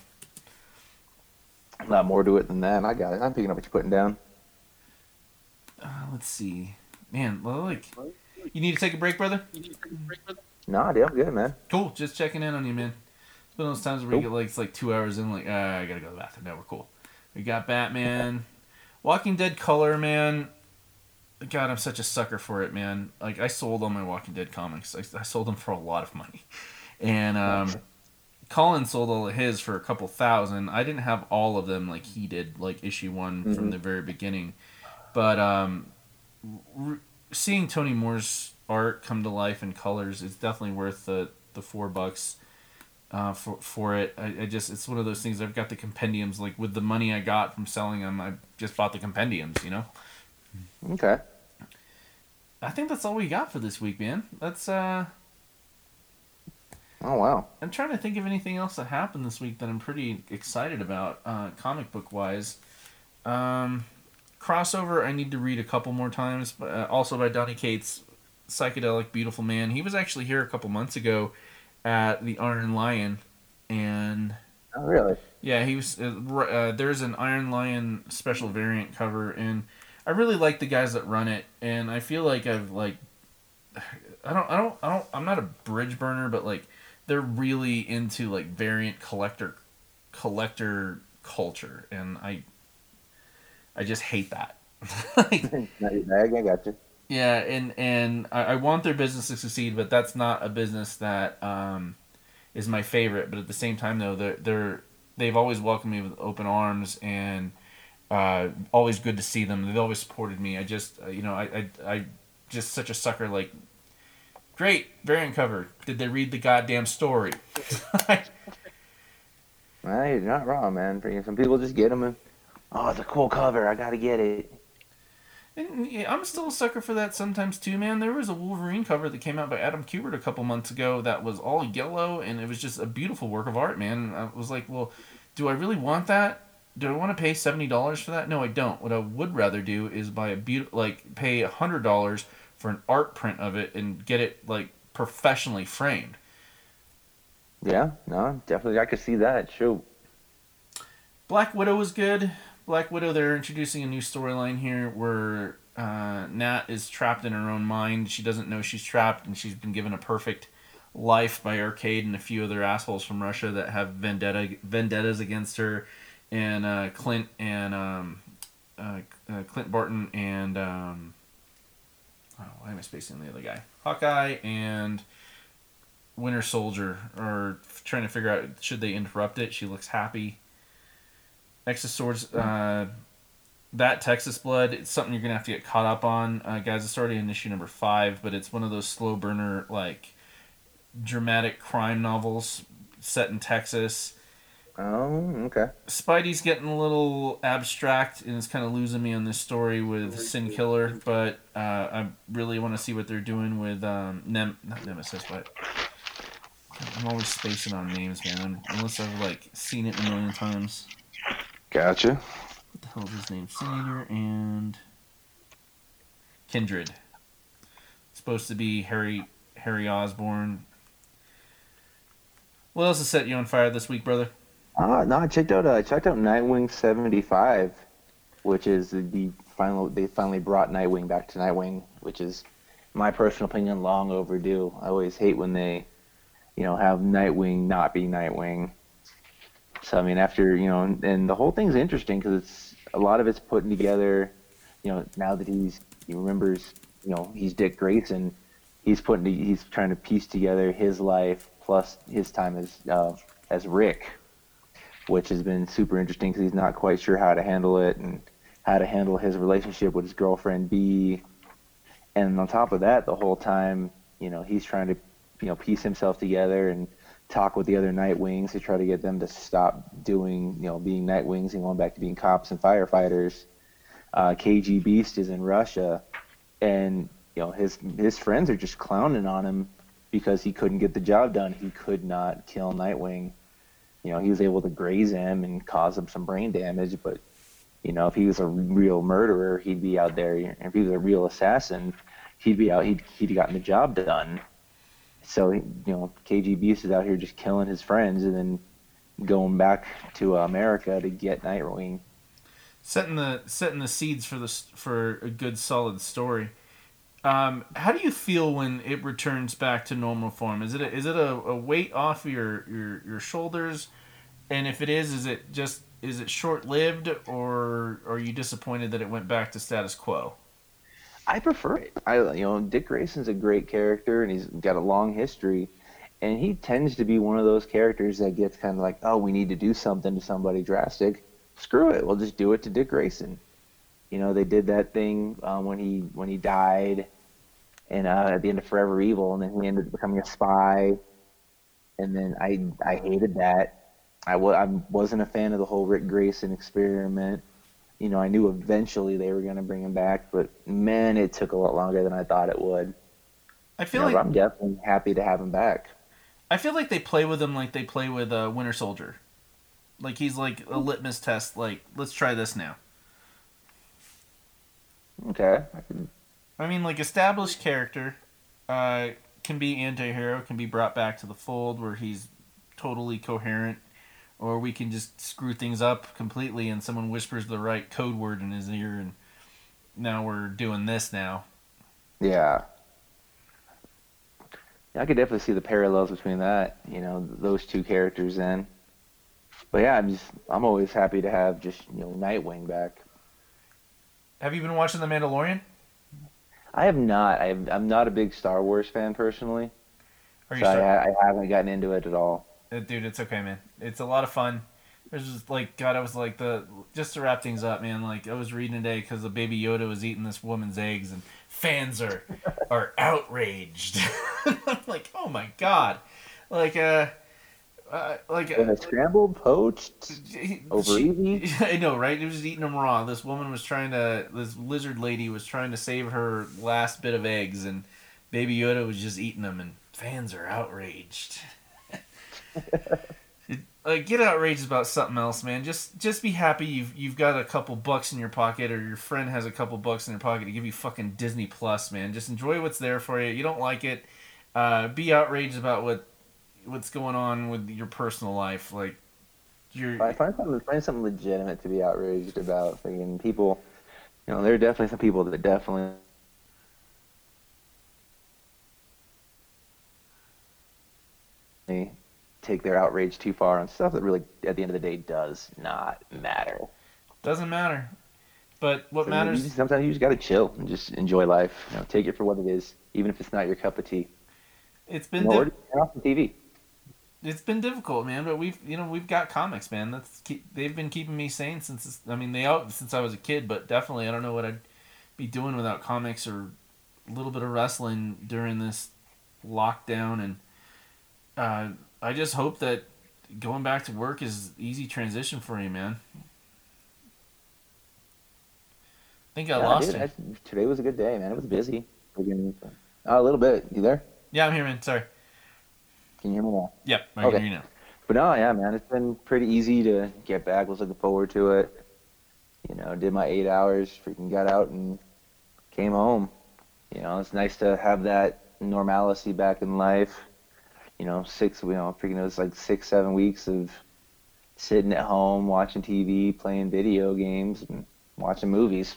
S5: A lot more to it than that. I got it. I'm picking up what you're putting down.
S1: Uh, let's see, man. Well, like, you need to take a break, brother.
S5: No, dude, I'm good, man.
S1: Cool. Just checking in on you, man. It's of those times where you
S5: Nope.
S1: get like it's like two hours in, like ah, I gotta go to the bathroom. No, we're cool. We got Batman, Walking Dead color, man. God, I'm such a sucker for it, man. Like I sold all my Walking Dead comics. I, I sold them for a lot of money, [LAUGHS] and um, Colin sold all of his for a couple thousand. I didn't have all of them like he did, like issue one from
S5: Mhm.
S1: the very beginning. But um, r- seeing Tony Moore's art come to life in colors is definitely worth the the four bucks uh, for for it. I, I just it's one of those things. I've got the compendiums. Like with the money I got from selling them, I just bought the compendiums. You know.
S5: Okay.
S1: I think that's all we got for this week, man. That's uh.
S5: Oh wow.
S1: I'm trying to think of anything else that happened this week that I'm pretty excited about, uh, comic book wise. Um, crossover, I need to read a couple more times, but uh, also by Donny Cates, psychedelic, beautiful man. He was actually here a couple months ago at the Iron Lion, and
S5: Oh really?
S1: yeah, he was. Uh, uh, there's an Iron Lion special variant cover, and I really like the guys that run it, and I feel like I've like, [SIGHS] I don't, I don't, I don't. I'm not a bridge burner, but like, they're really into like variant collector, collector culture, and I, I just hate that. [LAUGHS] like,
S5: Not your bag. I got you.
S1: Yeah, and and I, I want their business to succeed, but that's not a business that um, is my favorite. But at the same time, though, they're they're they've always welcomed me with open arms and uh, always good to see them. They've always supported me. I just uh, you know I I I just such a sucker. Like, great variant cover. Did they read the goddamn story? [LAUGHS]
S5: Well, you're not wrong, man. Some people just get them and oh, it's a cool cover. I gotta get it.
S1: And yeah, I'm still a sucker for that sometimes too, man. There was a Wolverine cover that came out by Adam Kubert a couple months ago that was all yellow, and it was just a beautiful work of art, man. And I was like, well, do I really want that? Do I want to pay seventy dollars for that? No, I don't. What I would rather do is buy a beautiful, like, pay a hundred dollars for an art print of it and get it like professionally framed.
S5: Yeah, no, definitely, I could see that. Shoot.
S1: Black Widow was good. Black Widow, they're introducing a new storyline here where uh, Nat is trapped in her own mind. She doesn't know she's trapped, and she's been given a perfect life by Arcade and a few other assholes from Russia that have vendetta vendettas against her, and uh, Clint and um, uh, uh, Clint Barton and um, oh, why am I spacing the other guy? Hawkeye and Winter Soldier are trying to figure out should they interrupt it. She looks happy. X of Swords, uh, that Texas Blood, it's something you're gonna have to get caught up on, uh, guys. It's already in issue number five, but it's one of those slow burner like dramatic crime novels set in Texas.
S5: Oh, okay.
S1: Spidey's getting a little abstract and is kind of losing me on this story with Sin Killer, but uh, I really want to see what they're doing with um, Nem not Nemesis, but I'm always spacing on names, man. Unless I've like seen it a million times.
S5: Gotcha.
S1: What the hell is his name? Sin and Kindred. It's supposed to be Harry Harry Osborn. What else has set you on fire this week, brother?
S5: Ah, no, I checked out. Uh, I checked out Nightwing seventy five, which is the final. They finally brought Nightwing back to Nightwing, which is, my personal opinion, long overdue. I always hate when they, you know, have Nightwing not be Nightwing. So I mean, after you know, and, and the whole thing's interesting because it's a lot of it's putting together. You know, now that he's he remembers, you know, he's Dick Grayson. He's putting he's trying to piece together his life plus his time as uh, as Rick, which has been super interesting because he's not quite sure how to handle it and how to handle his relationship with his girlfriend B. And on top of that, the whole time, you know, he's trying to, you know, piece himself together and talk with the other Nightwings to try to get them to stop doing, you know, being Nightwings and going back to being cops and firefighters. Uh, KG Beast is in Russia, and you know his his friends are just clowning on him because he couldn't get the job done. He could not kill Nightwing. You know, he was able to graze him and cause him some brain damage, but you know, if he was a real murderer, he'd be out there. If he was a real assassin, he'd be out. He'd he'd gotten the job done. So you know, KG Beast is out here just killing his friends and then going back to America to get Nightwing.
S1: setting the setting the seeds for this for a good solid story. Um, how do you feel when it returns back to normal form? Is it a, is it a, a weight off your, your your shoulders? And if it is, is it just is it short lived, or are you disappointed that it went back to status quo?
S5: I prefer it. I you know Dick Grayson's a great character and he's got a long history, and he tends to be one of those characters that gets kind of like, oh, we need to do something to somebody drastic. Screw it, we'll just do it to Dick Grayson. You know, they did that thing um, when he when he died, and uh, at the end of Forever Evil, and then he ended up becoming a spy, and then I I hated that. I w- I wasn't a fan of the whole Rick Grayson experiment. You know, I knew eventually they were going to bring him back, but man, it took a lot longer than I thought it would.
S1: I
S5: You
S1: feel
S5: know,
S1: like
S5: I'm definitely happy to have him back.
S1: I feel like they play with him like they play with uh, Winter Soldier. Like he's like a litmus test. Like let's try this now.
S5: Okay, I can,
S1: I mean, like established character, uh, can be anti-hero, can be brought back to the fold where he's totally coherent, or we can just screw things up completely and someone whispers the right code word in his ear and now we're doing this now.
S5: yeah. Yeah, I could definitely see the parallels between that. You know, those two characters. Then, but yeah, I'm just I'm always happy to have just you know Nightwing back.
S1: Have you been watching The Mandalorian?
S5: I have not. I have, I'm not a big Star Wars fan personally,
S1: Are
S5: so I, I haven't gotten into it at all.
S1: Uh, dude, it's okay, man. It's a lot of fun. There's just like God, I was like the just to wrap things up, man. Like I was reading today because the baby Yoda was eating this woman's eggs, and fans are [LAUGHS] are outraged. I'm [LAUGHS] like, oh my God, like uh, uh, like
S5: Was it scrambled, poached,
S1: he-
S5: over
S1: she-
S5: easy? [LAUGHS]
S1: I know, right? He was just eating them raw. This woman was trying to, this lizard lady was trying to save her last bit of eggs, and Baby Yoda was just eating them, and fans are outraged. [LAUGHS] Like, get outraged about something else, man. Just, just be happy you've you've got a couple bucks in your pocket, or your friend has a couple bucks in their pocket to give you fucking Disney Plus, man. Just enjoy what's there for you. You don't like it, uh, be outraged about what what's going on with your personal life, like. You're,
S5: I find something, find something legitimate to be outraged about. Thinking people, you know, there are definitely some people that definitely take their outrage too far on stuff that really, at the end of the day, does not matter.
S1: Doesn't matter. But what
S5: So you
S1: matters,
S5: just- sometimes you just gotta chill and just enjoy life. You know, take it for what it is, even if it's not your cup of tea.
S1: it's
S5: You
S1: been
S5: know,
S1: di-
S5: off the TV.
S1: it's been difficult, man. But we've you know we've got comics, man. That's keep, they've been keeping me sane since I mean they out since I was a kid. But definitely, I don't know what I'd be doing without comics or a little bit of wrestling during this lockdown. And uh, I just hope that going back to work is easy transition for you, man. I think I
S5: Yeah,
S1: lost
S5: dude. I- today was a good day, man. It was busy. Oh, a little bit. You there?
S1: Yeah, I'm here, man. Sorry.
S5: Can you hear me now?
S1: Yep, I
S5: Okay.
S1: can hear you now.
S5: But no, yeah, man, it's been pretty easy to get back. Was looking forward to it. You know, did my eight hours, freaking got out and came home. You know, it's nice to have that normalcy back in life. You know, six, you know, freaking was like six, seven weeks of sitting at home, watching TV, playing video games, and watching movies.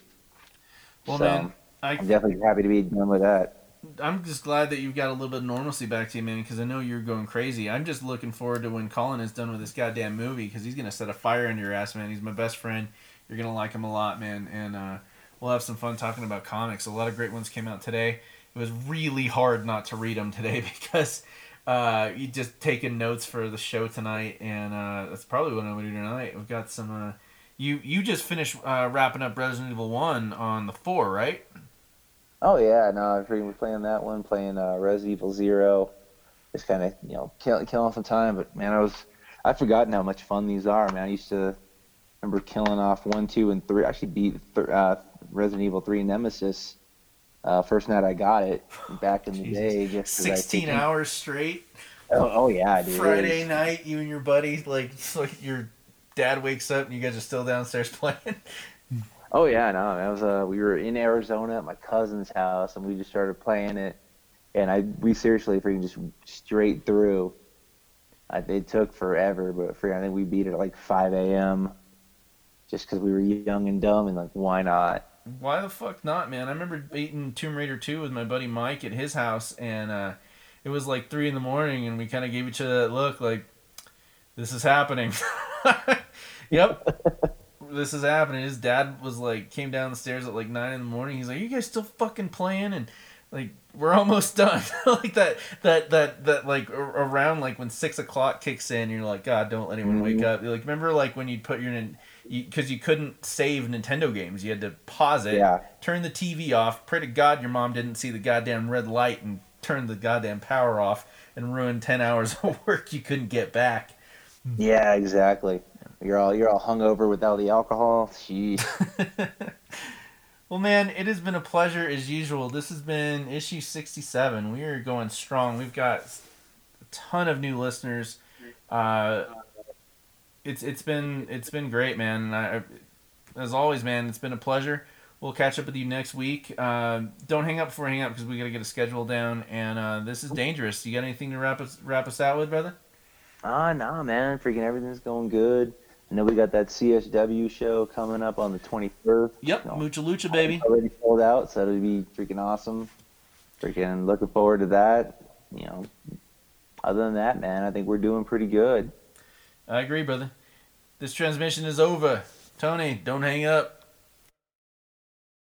S1: Well,
S5: so,
S1: man, I
S5: I'm definitely happy to be done with that.
S1: I'm just glad that you've got a little bit of normalcy back to you, man, because I know you're going crazy. I'm just looking forward to when Colin is done with this goddamn movie, because he's gonna set a fire under your ass, man. He's my best friend. You're gonna like him a lot, man, and uh, we'll have some fun talking about comics. A lot of great ones came out today. It was really hard not to read them today [LAUGHS] because uh, you just taking notes for the show tonight, and uh, that's probably what I'm gonna do tonight. We've got some. Uh, you you just finished uh, wrapping up Resident Evil One on the four, right?
S5: Oh yeah, no, I freaking was playing that one, playing uh, Resident Evil Zero, just kind of you know kill, killing some time. But man, I was I've forgotten how much fun these are, man. I used to remember killing off one, two, and three. I actually beat th- uh, Resident Evil Three Nemesis uh, first night I got it back in the
S1: Jesus.
S5: day. Just 'cause I
S1: Sixteen
S5: freaking-
S1: hours straight.
S5: Oh, oh yeah, dude.
S1: Friday night, you and your buddy, like, [LAUGHS] it's like your dad wakes up and you guys are still downstairs [LAUGHS] playing.
S5: Oh yeah, no, that was uh, we were in Arizona at my cousin's house, and we just started playing it, and I we seriously freaking just straight through. I, it took forever, but freaking, I think we beat it at like 5 a.m. Just because we were young and dumb, and like, why not?
S1: Why the fuck not, man? I remember beating Tomb Raider 2 with my buddy Mike at his house, and uh, it was like 3 in the morning, and we kind of gave each other that look like, this is happening. [LAUGHS] yep. [LAUGHS] This is happening. His dad was like, came down the stairs at like 9 in the morning. He's like, you guys still fucking playing? And like, we're almost [LAUGHS] done. like that, that, that, that, like around like when 6 o'clock kicks in, you're like, God, don't let anyone wake
S5: Mhm.
S1: up. You're like, remember like when you'd put your, because you, couldn't save Nintendo games. You had to pause it,
S5: Yeah.
S1: turn the TV off, pray to God your mom didn't see the goddamn red light and turn the goddamn power off and ruin 10 hours [LAUGHS] of work you couldn't get back.
S5: Yeah, exactly. You're all you're all hungover without the alcohol. Jeez. [LAUGHS]
S1: well, man, it has been a pleasure as usual. This has been issue 67. We are going strong. We've got a ton of new listeners. Uh, it's it's been it's been great, man. I, as always, man, it's been a pleasure. We'll catch up with you next week. Uh, don't hang up before we hang up because we got to get a schedule down. And uh, this is dangerous. You got anything to wrap us wrap us out with, brother?
S5: Ah, nah, man. Freaking everything's going good. I know we got that CSW show coming up on the 21st.
S1: Yep,
S5: No.
S1: Mucha Lucha, baby.
S5: Already sold out, so it'll be freaking awesome. Freaking looking forward to that. You know, other than that, man, I think we're doing pretty good.
S1: I agree, brother. This transmission is over. Tony, don't hang up.